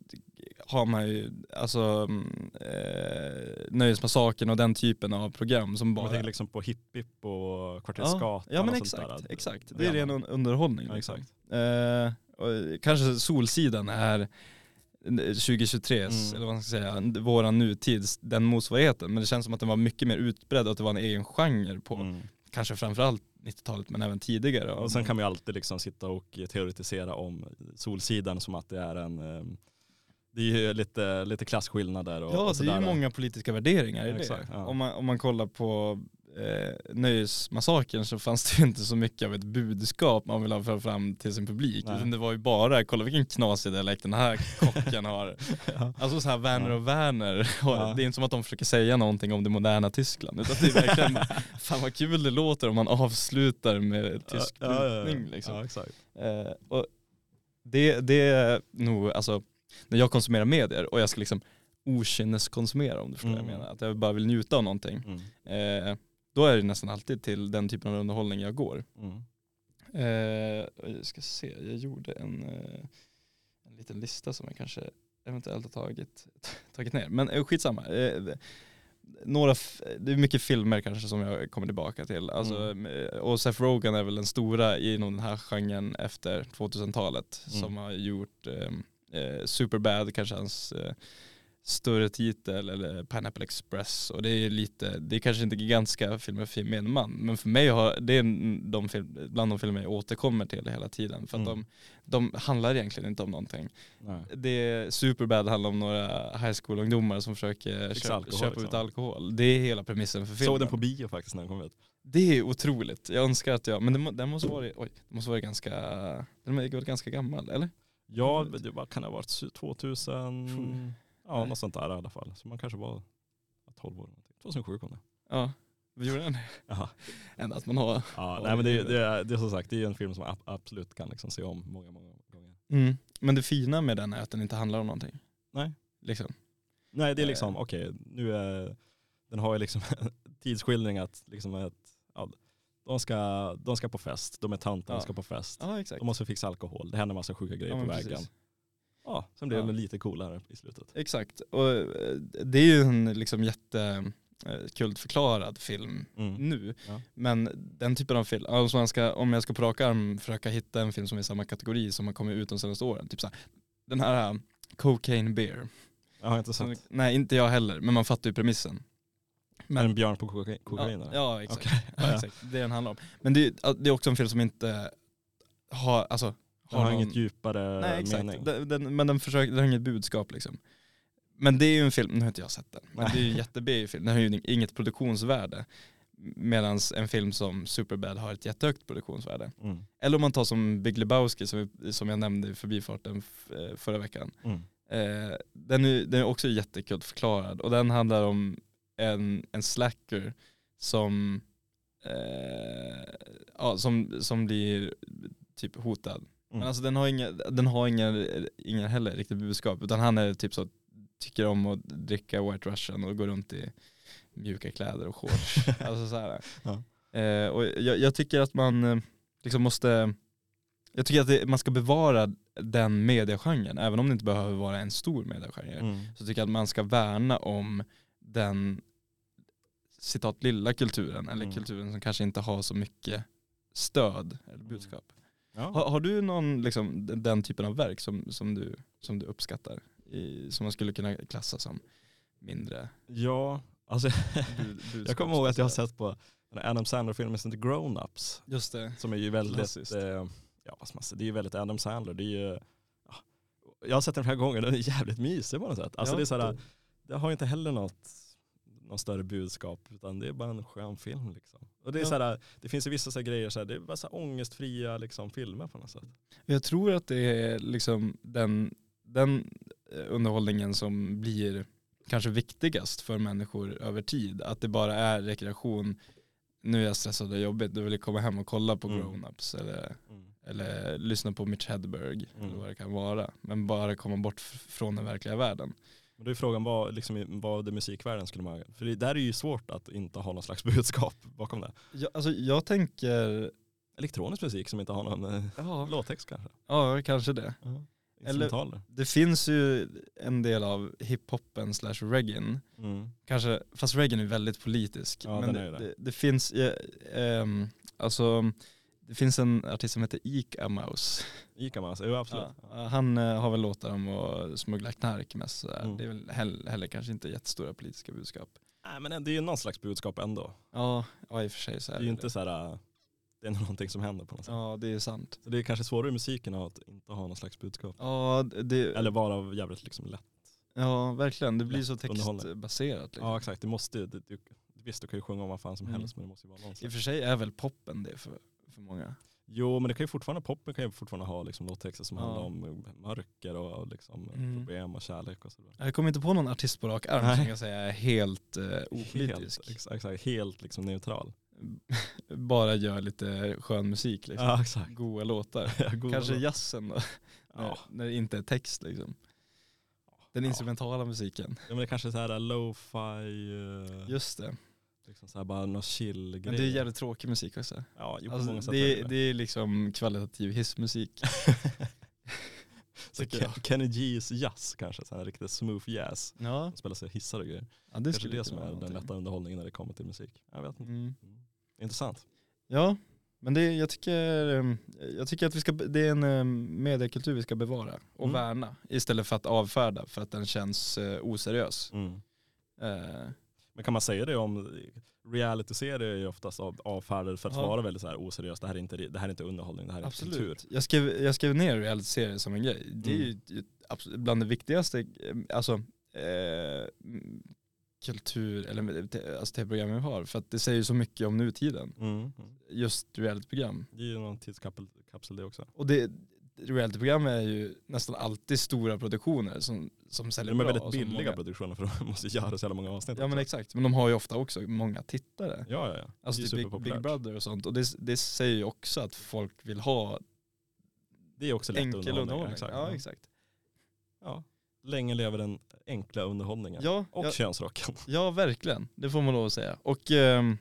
Speaker 1: har man ju alltså mm, eh, Nöjesmassakern och den typen av program som
Speaker 2: Om
Speaker 1: bara
Speaker 2: man tänker liksom på Hipp Hipp och Kvarterets
Speaker 1: ja, ja men exakt, exakt. Det är ren underhållning.
Speaker 2: Ja,
Speaker 1: liksom.
Speaker 2: exakt.
Speaker 1: Eh, kanske Solsidan är 2023,
Speaker 2: Mm.
Speaker 1: eller vad man ska säga, våran nutids, den motsvarigheten. Men det känns som att den var mycket mer utbredd och att det var en egen genre på,
Speaker 2: Mm.
Speaker 1: kanske framförallt 90-talet men även tidigare.
Speaker 2: Och sen kan man ju alltid liksom sitta och teoretisera om Solsidan som att det är en eh, det är ju lite, lite klasskillnader och,
Speaker 1: Ja,
Speaker 2: och
Speaker 1: det är ju många politiska värderingar i det.
Speaker 2: exakt, ja.
Speaker 1: Om, man, om man kollar på eh, Nöjesmassakern så fanns det inte så mycket av ett budskap man vill ha föra fram till sin publik.
Speaker 2: Nej.
Speaker 1: Utan det var ju bara, kolla vilken knasig dialekt den här [laughs] kocken har.
Speaker 2: Ja.
Speaker 1: Alltså så här Werner och Werner,
Speaker 2: Ja.
Speaker 1: det är inte som att de försöker säga någonting om det moderna Tyskland. Utan det är verkligen, [laughs] fan vad kul det låter om man avslutar med tysk
Speaker 2: ja,
Speaker 1: brytning liksom.
Speaker 2: Exakt.
Speaker 1: Eh, och det, det är nog, alltså när jag konsumerar medier och jag ska liksom okynneskonsumera om du förstår vad
Speaker 2: Mm.
Speaker 1: jag menar. Att jag bara vill njuta av någonting.
Speaker 2: Mm.
Speaker 1: Eh, då är det nästan alltid till den typen av underhållning jag går.
Speaker 2: Mm.
Speaker 1: Eh, jag ska se, jag gjorde en, eh, en liten lista som jag kanske eventuellt har tagit, [laughs] tagit ner. Men eh, skitsamma. Eh, några, det är mycket filmer kanske som jag kommer tillbaka till. Alltså, eh, Och Seth Rogen är väl den stora inom den här genren efter 2000-talet
Speaker 2: Mm.
Speaker 1: som har gjort eh, eh, Superbad, kanske hans större titel, eller Pineapple Express. Och det är lite, det är kanske inte gigantiska filmer för gemene man, men för mig har det är de film, bland de filmer jag återkommer till hela tiden. För att
Speaker 2: Mm.
Speaker 1: de, de handlar egentligen inte om någonting.
Speaker 2: Nej.
Speaker 1: Det är Superbad handlar om några high school-ungdomar som försöker köpa,
Speaker 2: alkohol,
Speaker 1: köpa
Speaker 2: liksom.
Speaker 1: ut alkohol. Det är hela premissen för filmen.
Speaker 2: Såg den på bio faktiskt när den kom ut.
Speaker 1: Det är otroligt. Jag önskar att jag, men den, må- den måste vara, oj, den måste vara ganska, den är väl ganska gammal eller?
Speaker 2: Ja, det var, kan det ha varit 2000,
Speaker 1: Puh.
Speaker 2: Ja
Speaker 1: Nej.
Speaker 2: något sånt där i alla fall. Så man kanske var 12 år. någonting. 2007 kom det.
Speaker 1: Ja, vi gjorde den. Än [laughs] att man har.
Speaker 2: Ja,
Speaker 1: Ja,
Speaker 2: nej men det,
Speaker 1: det-
Speaker 2: det, är, det är som sagt, det är en film som man ab- absolut kan liksom se om många, många gånger.
Speaker 1: Mm. Men det fina med den är att den inte handlar om någonting.
Speaker 2: Nej.
Speaker 1: Liksom.
Speaker 2: Nej det är
Speaker 1: Eh.
Speaker 2: liksom, okej, nu är, den har ju liksom [laughs] tidsskildring att liksom ett, ja, de, ska, de ska på fest, de är tanter,
Speaker 1: Ja.
Speaker 2: de ska på fest.
Speaker 1: Ja exakt.
Speaker 2: De måste fixa alkohol, det händer massa sjuka grejer
Speaker 1: Ja,
Speaker 2: på vägen.
Speaker 1: precis.
Speaker 2: Ja, sen blir
Speaker 1: Ja.
Speaker 2: lite coolare i slutet.
Speaker 1: Exakt. Och eh, det är ju en liksom jätte eh, kultförklarad film
Speaker 2: Mm.
Speaker 1: nu.
Speaker 2: Ja.
Speaker 1: Men den typen av film, alltså man ska, om jag ska på rak arm försöka hitta en film som är i samma kategori som har kommit ut de senaste åren. Typ så här, den här uh, Cocaine Bear.
Speaker 2: Har inte sett.
Speaker 1: nej inte jag heller, men man fattar ju premissen.
Speaker 2: Men, en björn på kokain? kokain
Speaker 1: ja, ja exakt.
Speaker 2: Okej.
Speaker 1: Ja,
Speaker 2: Ja, [laughs] ja.
Speaker 1: exakt. Det den handlar om. Men det, är- det är också en film som inte har, alltså,
Speaker 2: Den har
Speaker 1: någon-
Speaker 2: inget djupare
Speaker 1: Nej exakt,
Speaker 2: mening.
Speaker 1: den, den, men den, försöker, den har inget budskap liksom. Men det är ju en film, nu har inte jag sett den, men det är ju en jätte film. Den har ju inget produktionsvärde. Medan en film som Superbad har ett jättehögt produktionsvärde.
Speaker 2: Mm.
Speaker 1: Eller om man tar som Big Lebowski som, vi- som jag nämnde i förbifarten eh, förra veckan.
Speaker 2: Mm.
Speaker 1: Eh, den, är, den är också jättekult förklarad och den handlar om en, en slacker som, eh, ja, som, som blir typ hotad.
Speaker 2: Mm.
Speaker 1: Men alltså den har inga, den har inga, inga heller riktigt budskap utan han är typ så tycker om att dricka White Russian och gå runt i mjuka kläder och shorts. [laughs] alltså så.
Speaker 2: Ja.
Speaker 1: Eh, och jag, jag tycker att man eh, liksom måste, jag tycker att det, man ska bevara den mediegenren, även om det inte behöver vara en stor mediegenre.
Speaker 2: Mm.
Speaker 1: Så tycker jag att man ska värna om den citat lilla kulturen, eller
Speaker 2: Mm.
Speaker 1: kulturen som kanske inte har så mycket stöd eller budskap.
Speaker 2: Ja.
Speaker 1: Har, har du någon, liksom, den- typen av verk som, som, du, som du uppskattar? I, som man skulle kunna klassa som mindre
Speaker 2: ja, alltså
Speaker 1: bud, [laughs]
Speaker 2: jag kommer ihåg att jag har sett på Adam Sandler-filmen som heter Grown Ups.
Speaker 1: Just det.
Speaker 2: Som är ju väldigt, eh, ja vad ska man säga, det är ju väldigt Adam Sandler. Det är ju, ja, jag har sett den flera gånger, den är jävligt mysig på något sätt. Alltså
Speaker 1: Ja.
Speaker 2: det är såhär, det har ju inte heller något, något större budskap utan det är bara en skön film liksom. Och det är
Speaker 1: Ja.
Speaker 2: såhär, det finns ju vissa så grejer, så det är bara så här ångestfria liksom, filmer på något sätt.
Speaker 1: Jag tror att det är liksom den, den eh, underhållningen som blir kanske viktigast för människor över tid. Att det bara är rekreation. Nu är jag stressad och jobbigt, då vill jag komma hem och kolla på
Speaker 2: Mm.
Speaker 1: grown-ups eller, eller lyssna på Mitch Hedberg
Speaker 2: Mm.
Speaker 1: eller vad det kan vara. Men bara komma bort från den verkliga världen.
Speaker 2: Men då är frågan vad, liksom, vad det musikvärlden skulle man, för det där är ju svårt att inte ha någon slags [laughs] budskap bakom det.
Speaker 1: Jag, alltså, jag tänker,
Speaker 2: Elektronisk musik som inte har någon eh,
Speaker 1: ja, [laughs]
Speaker 2: låttext kanske.
Speaker 1: ja kanske det.
Speaker 2: Instrumentaler.
Speaker 1: Det finns ju en del av hiphopen slash reggaen
Speaker 2: Mm.
Speaker 1: kanske, fast reggae är väldigt politisk.
Speaker 2: Ja,
Speaker 1: men det,
Speaker 2: det.
Speaker 1: det, det finns, ja, ehm, alltså det finns en artist som heter Ika Mouse.
Speaker 2: Ica alltså, jo absolut.
Speaker 1: Ja, han eh, har väl låtar om att smuggla knark mest. sådär.
Speaker 2: Mm.
Speaker 1: Det är väl heller, heller kanske inte jättestora politiska budskap.
Speaker 2: Nej men det är ju någon slags budskap ändå.
Speaker 1: Ja, ja i och för sig så
Speaker 2: Det
Speaker 1: är
Speaker 2: är ju inte så här, äh, det är någonting som händer på något sätt.
Speaker 1: Ja, det är sant.
Speaker 2: Så det är kanske svårare i musiken att inte ha någon slags budskap.
Speaker 1: Ja, det,
Speaker 2: Eller vara jävligt liksom lätt.
Speaker 1: ja verkligen. Det blir
Speaker 2: lätt
Speaker 1: så textbaserat. Liksom.
Speaker 2: Ja exakt, det måste det, det visst du kan ju sjunga om vad fan som
Speaker 1: Mm.
Speaker 2: helst men det måste ju vara
Speaker 1: I
Speaker 2: någonstans.
Speaker 1: och för sig är väl poppen det för, för många.
Speaker 2: Jo men det kan ju fortfarande, poppen kan ju fortfarande ha liksom låttexter som
Speaker 1: Ja.
Speaker 2: handlar om eh, mörker och liksom
Speaker 1: Mm.
Speaker 2: problem och kärlek och sådär.
Speaker 1: Jag kommer inte på någon artist på rak arm
Speaker 2: Nej.
Speaker 1: som jag säga är helt eh,
Speaker 2: Helt,
Speaker 1: opolitisk.
Speaker 2: exakt, exakt, helt liksom neutral. [laughs]
Speaker 1: Bara gör lite skön musik liksom.
Speaker 2: Ja exakt.
Speaker 1: Goa låtar. [laughs]
Speaker 2: Ja, goda
Speaker 1: Kanske
Speaker 2: låtar.
Speaker 1: jazzen då, [laughs] när,
Speaker 2: Ja.
Speaker 1: när det inte är text liksom. Den
Speaker 2: Ja.
Speaker 1: instrumentala musiken.
Speaker 2: ja men det kanske är så här lo-fi, eh,
Speaker 1: Just det.
Speaker 2: Liksom så här bara någon chill grej.
Speaker 1: Men det är jävligt tråkig musik också.
Speaker 2: Ja, jo, många
Speaker 1: Alltså,
Speaker 2: sätt är
Speaker 1: det,
Speaker 2: det
Speaker 1: det är liksom kvalitativ hissmusik. [laughs]
Speaker 2: Så Ken-. Kenny G's jazz kanske, så här riktigt smooth jazz.
Speaker 1: Ja,
Speaker 2: Spelar sig hissar och grejer.
Speaker 1: ja det
Speaker 2: Kanske det som är den lätta underhållningen när det kommer till musik. Jag vet inte.
Speaker 1: Mm.
Speaker 2: Mm. Intressant.
Speaker 1: Ja, men det, jag, tycker, ehm, jag tycker att vi ska, det är en ehm, mediekultur vi ska bevara och
Speaker 2: Mm.
Speaker 1: värna istället för att avfärda för att den känns eh, oseriös.
Speaker 2: Mm.
Speaker 1: Eh,
Speaker 2: Men kan man säga det om reality-serier är ju oftast av, avfärdade för att
Speaker 1: Ja.
Speaker 2: vara väldigt så här oseriöst. Det här är inte, det här är inte underhållning, det här är kultur.
Speaker 1: absolut. Jag skrev, jag skrev ner realityserier som en grej. Det är
Speaker 2: Mm.
Speaker 1: ju absolut bland det viktigaste, eh, alltså eh, kultur eller alltså, tv-program vi har. För att det säger så mycket om nutiden.
Speaker 2: Mm. Mm.
Speaker 1: Just realityprogram.
Speaker 2: Det är ju någon tidskapsel kapsel det också.
Speaker 1: Och det, realityprogram är ju nästan alltid stora produktioner som, som säljer
Speaker 2: De är
Speaker 1: bra.
Speaker 2: väldigt billiga
Speaker 1: många-
Speaker 2: produktioner för de måste göra så jävla många avsnitt.
Speaker 1: Ja men
Speaker 2: också.
Speaker 1: exakt, men de har ju ofta också många tittare.
Speaker 2: Ja, ja, ja.
Speaker 1: Alltså
Speaker 2: det är
Speaker 1: typ Big, Brother och sånt. Och det, det säger ju också att folk vill ha
Speaker 2: Det är också lätt
Speaker 1: enkel
Speaker 2: underhållning. Exakt.
Speaker 1: Ja exakt.
Speaker 2: Ja. Länge lever den enkla underhållningen.
Speaker 1: Ja,
Speaker 2: Och
Speaker 1: ja,
Speaker 2: könsrocken. [laughs]
Speaker 1: ja verkligen, det får man lov att säga. Och ehm,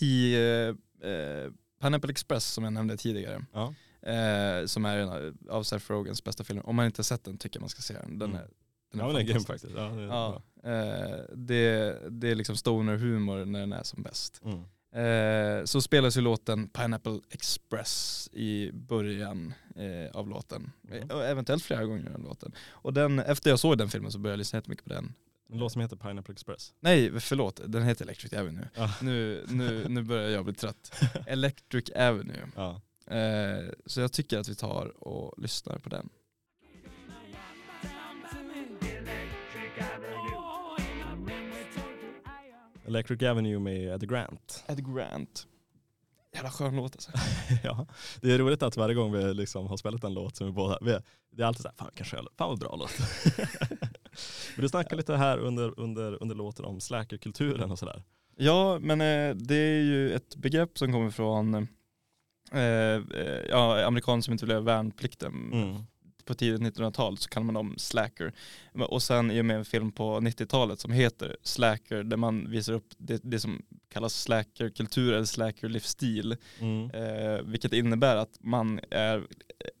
Speaker 1: i eh, eh, Pineapple Express som jag nämnde tidigare,
Speaker 2: Ja.
Speaker 1: Eh, som är en av- Seth Rogans bästa filmer, om man inte har sett den tycker jag man ska se den. Den
Speaker 2: Mm.
Speaker 1: är, den
Speaker 2: Ja men det är grym faktiskt. Ja, det är
Speaker 1: Ja, eh, det, det är liksom stoner-humor när den är som bäst.
Speaker 2: Mm.
Speaker 1: Eh, så spelas ju låten Pineapple Express i början eh, av låten.
Speaker 2: Mm.
Speaker 1: Eh, eventuellt flera gånger i den låten. Och den, efter jag såg den filmen så började jag lyssna jättemycket på den.
Speaker 2: En låt som heter Pineapple Express.
Speaker 1: Nej, förlåt, den heter Electric Avenue.
Speaker 2: Ja.
Speaker 1: Nu, nu, nu börjar jag bli trött. [laughs] Electric Avenue.
Speaker 2: Ja.
Speaker 1: Eh, så jag tycker att vi tar och lyssnar på den.
Speaker 2: Electric Avenue med Eddie Grant.
Speaker 1: Ed Grant. Jävla skön låt alltså. [laughs]
Speaker 2: ja. Det är roligt att varje gång vi liksom har spelat en låt som vi båda, vi, det är alltid såhär, fan kanske fan vad bra låt. [laughs] Men du snackade lite här under, under, under låten om släkerkulturen och sådär.
Speaker 1: Ja, men eh, det är ju ett begrepp som kommer från eh, eh, ja, amerikaner som inte göra värnplikten.
Speaker 2: Mm.
Speaker 1: På tidigt 1900-tal så kallar man dem slacker. Och sen i och med en film på 90-talet som heter Slacker där man visar upp det, det som kallas slackerkultur eller slackerlivsstil.
Speaker 2: Mm.
Speaker 1: Eh, vilket innebär att man är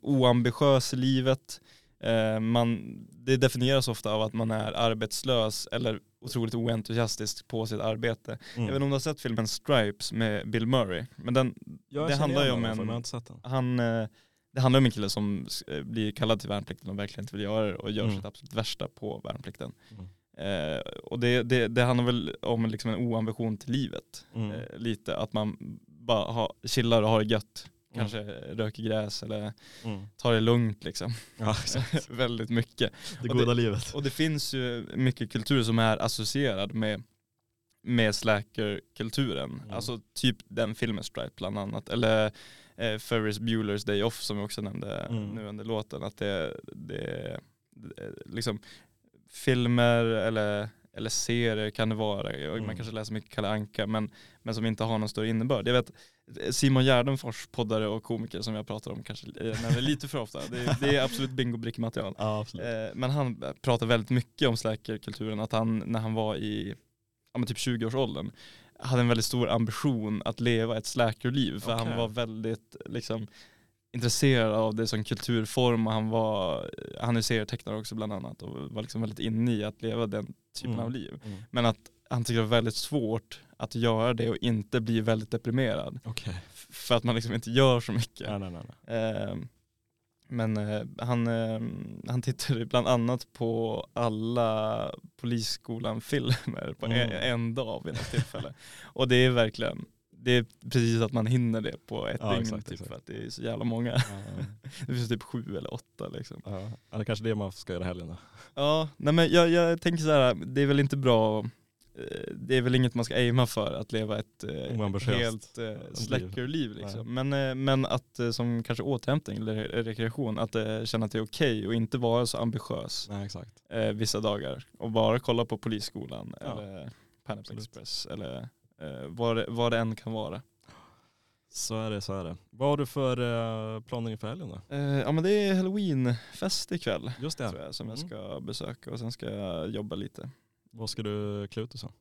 Speaker 1: oambitiös i livet. Eh, man, det definieras ofta av att man är arbetslös eller otroligt oentusiastisk på sitt arbete.
Speaker 2: Mm.
Speaker 1: Jag vet inte om du har sett filmen Stripes med Bill Murray. Men den,
Speaker 2: Jag
Speaker 1: det handlar ju om en-
Speaker 2: jag sett den.
Speaker 1: han, eh, det handlar om en kille som eh, blir kallad till värnplikten och verkligen inte vill göra det och gör
Speaker 2: Mm.
Speaker 1: sitt absolut värsta på värnplikten.
Speaker 2: Mm.
Speaker 1: Eh, och det, det, det handlar väl om liksom en oambition till livet.
Speaker 2: Mm.
Speaker 1: Eh, lite att man bara ha, chillar och har det gött.
Speaker 2: Mm.
Speaker 1: Kanske röker gräs eller
Speaker 2: Mm.
Speaker 1: tar det lugnt liksom.
Speaker 2: Ja. [laughs]
Speaker 1: Väldigt mycket.
Speaker 2: Det goda livet.
Speaker 1: Och det finns ju mycket kultur som är associerad med, med släkerkulturen.
Speaker 2: Mm.
Speaker 1: Alltså typ den filmen Stripe bland annat. Eller eh, Ferris Bueller's Day Off som jag också nämnde
Speaker 2: Mm.
Speaker 1: nu under låten. Att det, det, det liksom filmer eller, eller serier kan det vara. Och
Speaker 2: Mm.
Speaker 1: Man kanske läser mycket Kalle Anka men, men som inte har någon större innebörd. Jag vet Simon Gärdenfors, poddare och komiker som jag pratar om kanske eh, lite för ofta. Det, det är absolut bingo-brickmaterial.
Speaker 2: Ja, absolut.
Speaker 1: Eh, men han pratar väldigt mycket om släkerkulturen, att han när han var i ja, typ 20-årsåldern hade en väldigt stor ambition att leva ett släkerliv för han
Speaker 2: Okej.
Speaker 1: var väldigt liksom intresserad av det som kulturform och han var, han är serietecknare också bland annat och var liksom väldigt inne i att leva den typen
Speaker 2: Mm.
Speaker 1: av liv.
Speaker 2: Mm.
Speaker 1: Men att han tycker det var väldigt svårt att göra det och inte bli väldigt deprimerad. F- För att man liksom inte gör så mycket.
Speaker 2: Nej, nej, nej.
Speaker 1: Eh, Men eh, han, eh, han tittade bland annat på alla Polisskolan-filmer på en,
Speaker 2: Mm.
Speaker 1: en dag vid något tillfälle. [laughs] Och det är verkligen, det är precis att man hinner det på ett
Speaker 2: Ja,
Speaker 1: dygn
Speaker 2: exakt,
Speaker 1: typ,
Speaker 2: exakt.
Speaker 1: för att det är så jävla många.
Speaker 2: Ja, [laughs]
Speaker 1: Det finns typ sju eller åtta liksom.
Speaker 2: ja. Det är kanske det man ska göra helgen då.
Speaker 1: Ja, nej men jag, jag tänker så här, det är väl inte bra det är väl inget man ska aima för att leva ett eh, helt eh, släckerliv liksom. Men, eh, men att eh, som kanske återhämtning eller rekreation, att eh, känna att det är okej och inte vara så ambitiös
Speaker 2: Nej
Speaker 1: eh, vissa dagar och bara kolla på Polisskolan
Speaker 2: Ja.
Speaker 1: eller Pineapple. Express eller eh, vad, det, vad det än kan vara.
Speaker 2: Så är det, så är det. Vad har du för eh, planer inför helgen då?
Speaker 1: Eh, ja men det är halloweenfest ikväll
Speaker 2: Just det.
Speaker 1: jag, som jag
Speaker 2: Mm.
Speaker 1: ska besöka och sen ska jag jobba lite.
Speaker 2: Vad ska du klä ut dig som?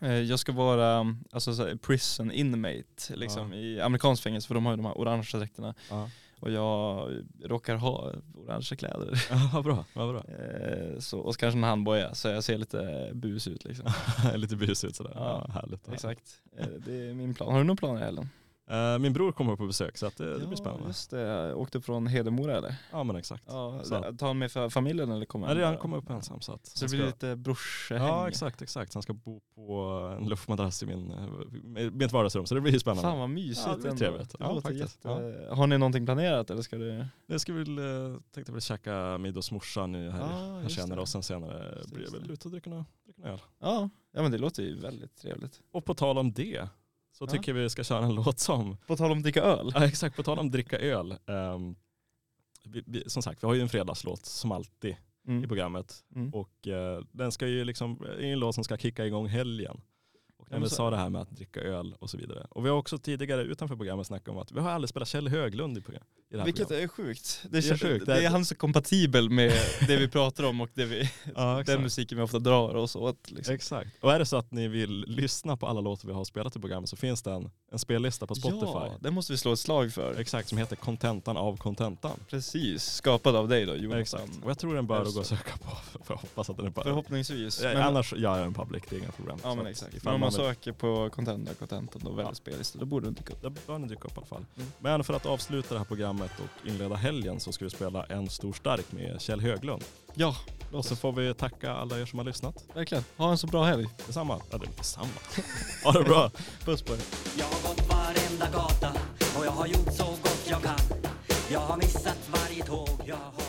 Speaker 1: Eh, Jag ska vara alltså, så här, prison inmate liksom, i amerikansk fängelse för de har ju de här orangea dräkterna.
Speaker 2: Ja.
Speaker 1: Och jag råkar ha orangea kläder.
Speaker 2: vad bra, vad bra.
Speaker 1: Eh, så, och så kanske en handboja så jag ser lite bus ut liksom. [laughs]
Speaker 2: Lite bus ut sådär.
Speaker 1: Ja,
Speaker 2: Ja, härligt.
Speaker 1: Exakt. Eh, det är min plan. Har du någon plan i helgen?
Speaker 2: Eh, min bror kommer på besök så att det, det blir spännande.
Speaker 1: just det. Jag åkte från Hedemora eller?
Speaker 2: Ja men exakt.
Speaker 1: Ja,
Speaker 2: Så.
Speaker 1: tar han med fa- familjen eller kommer
Speaker 2: Nej, det är han kommer upp ensam så att
Speaker 1: Så det
Speaker 2: han
Speaker 1: blir
Speaker 2: ska-
Speaker 1: lite brorsehäng?
Speaker 2: Ja exakt, exakt. Han ska bo på en luftmadrass i min, eh, mitt vardagsrum så det blir spännande.
Speaker 1: Fan vad mysigt
Speaker 2: Ja, det blir trevligt. Ja, faktiskt.
Speaker 1: jätte... Har ni någonting planerat eller ska du?
Speaker 2: Jag ska väl, eh, tänkte väl käka middag hos morsan nu här,
Speaker 1: Ja,
Speaker 2: här senare
Speaker 1: det.
Speaker 2: och sen senare blir
Speaker 1: just
Speaker 2: väl ute och dricka några dricka några öl.
Speaker 1: Ja, ja men det låter ju väldigt trevligt.
Speaker 2: Och på tal om det så tycker vi ska köra en [laughs] låt som,
Speaker 1: På tal om dricka öl.
Speaker 2: ja, exakt på tal om dricka öl. ehm, vi, vi, som sagt vi har ju en fredagslåt som alltid i
Speaker 1: Mm.
Speaker 2: programmet
Speaker 1: Mm.
Speaker 2: och eh, den ska ju liksom, är en låt som ska kicka igång helgen. När vi sa det här med att dricka öl och så vidare. Och vi har också tidigare utanför programmet snackat om att vi har aldrig spelat Kjell Höglund i, program, i det här
Speaker 1: Vilket
Speaker 2: programmet.
Speaker 1: är sjukt. Det,
Speaker 2: Det är sjukt.
Speaker 1: Det är han så kompatibel med [laughs] det vi pratar om och det vi,
Speaker 2: Ja,
Speaker 1: den musiken vi ofta drar oss åt. Liksom.
Speaker 2: Exakt. Och är det så att ni vill lyssna på alla låtar vi har spelat i programmet så finns det en, en spellista på Spotify.
Speaker 1: Ja, det måste vi slå ett slag för.
Speaker 2: Exakt, som heter Kontentan av kontentan.
Speaker 1: Precis, skapad av dig då Jonathan.
Speaker 2: Exakt. Och jag tror den bör gå att söka på. För [laughs] jag hoppas att den är på.
Speaker 1: Förhoppningsvis. Men-
Speaker 2: annars gör jag en public, det är inga problem.
Speaker 1: Ja men exakt.
Speaker 2: ifall
Speaker 1: man söker på Contenda, Contentan och väljer
Speaker 2: Ja.
Speaker 1: spellista, då borde den dyka upp.
Speaker 2: Då bör den dyka upp i alla fall.
Speaker 1: Mm.
Speaker 2: Men för att avsluta det här programmet och inleda helgen så ska vi spela En stor stark med Kjell Höglund.
Speaker 1: Ja,
Speaker 2: Och så får vi tacka alla er som har lyssnat.
Speaker 1: verkligen. Ha en så bra helg.
Speaker 2: Detsamma. Ja, det är detsamma. [laughs] ha det bra.
Speaker 1: Puss på er.
Speaker 5: Jag har gått varenda gata och jag har gjort så gott jag kan. Jag har missat varje tåg, jag har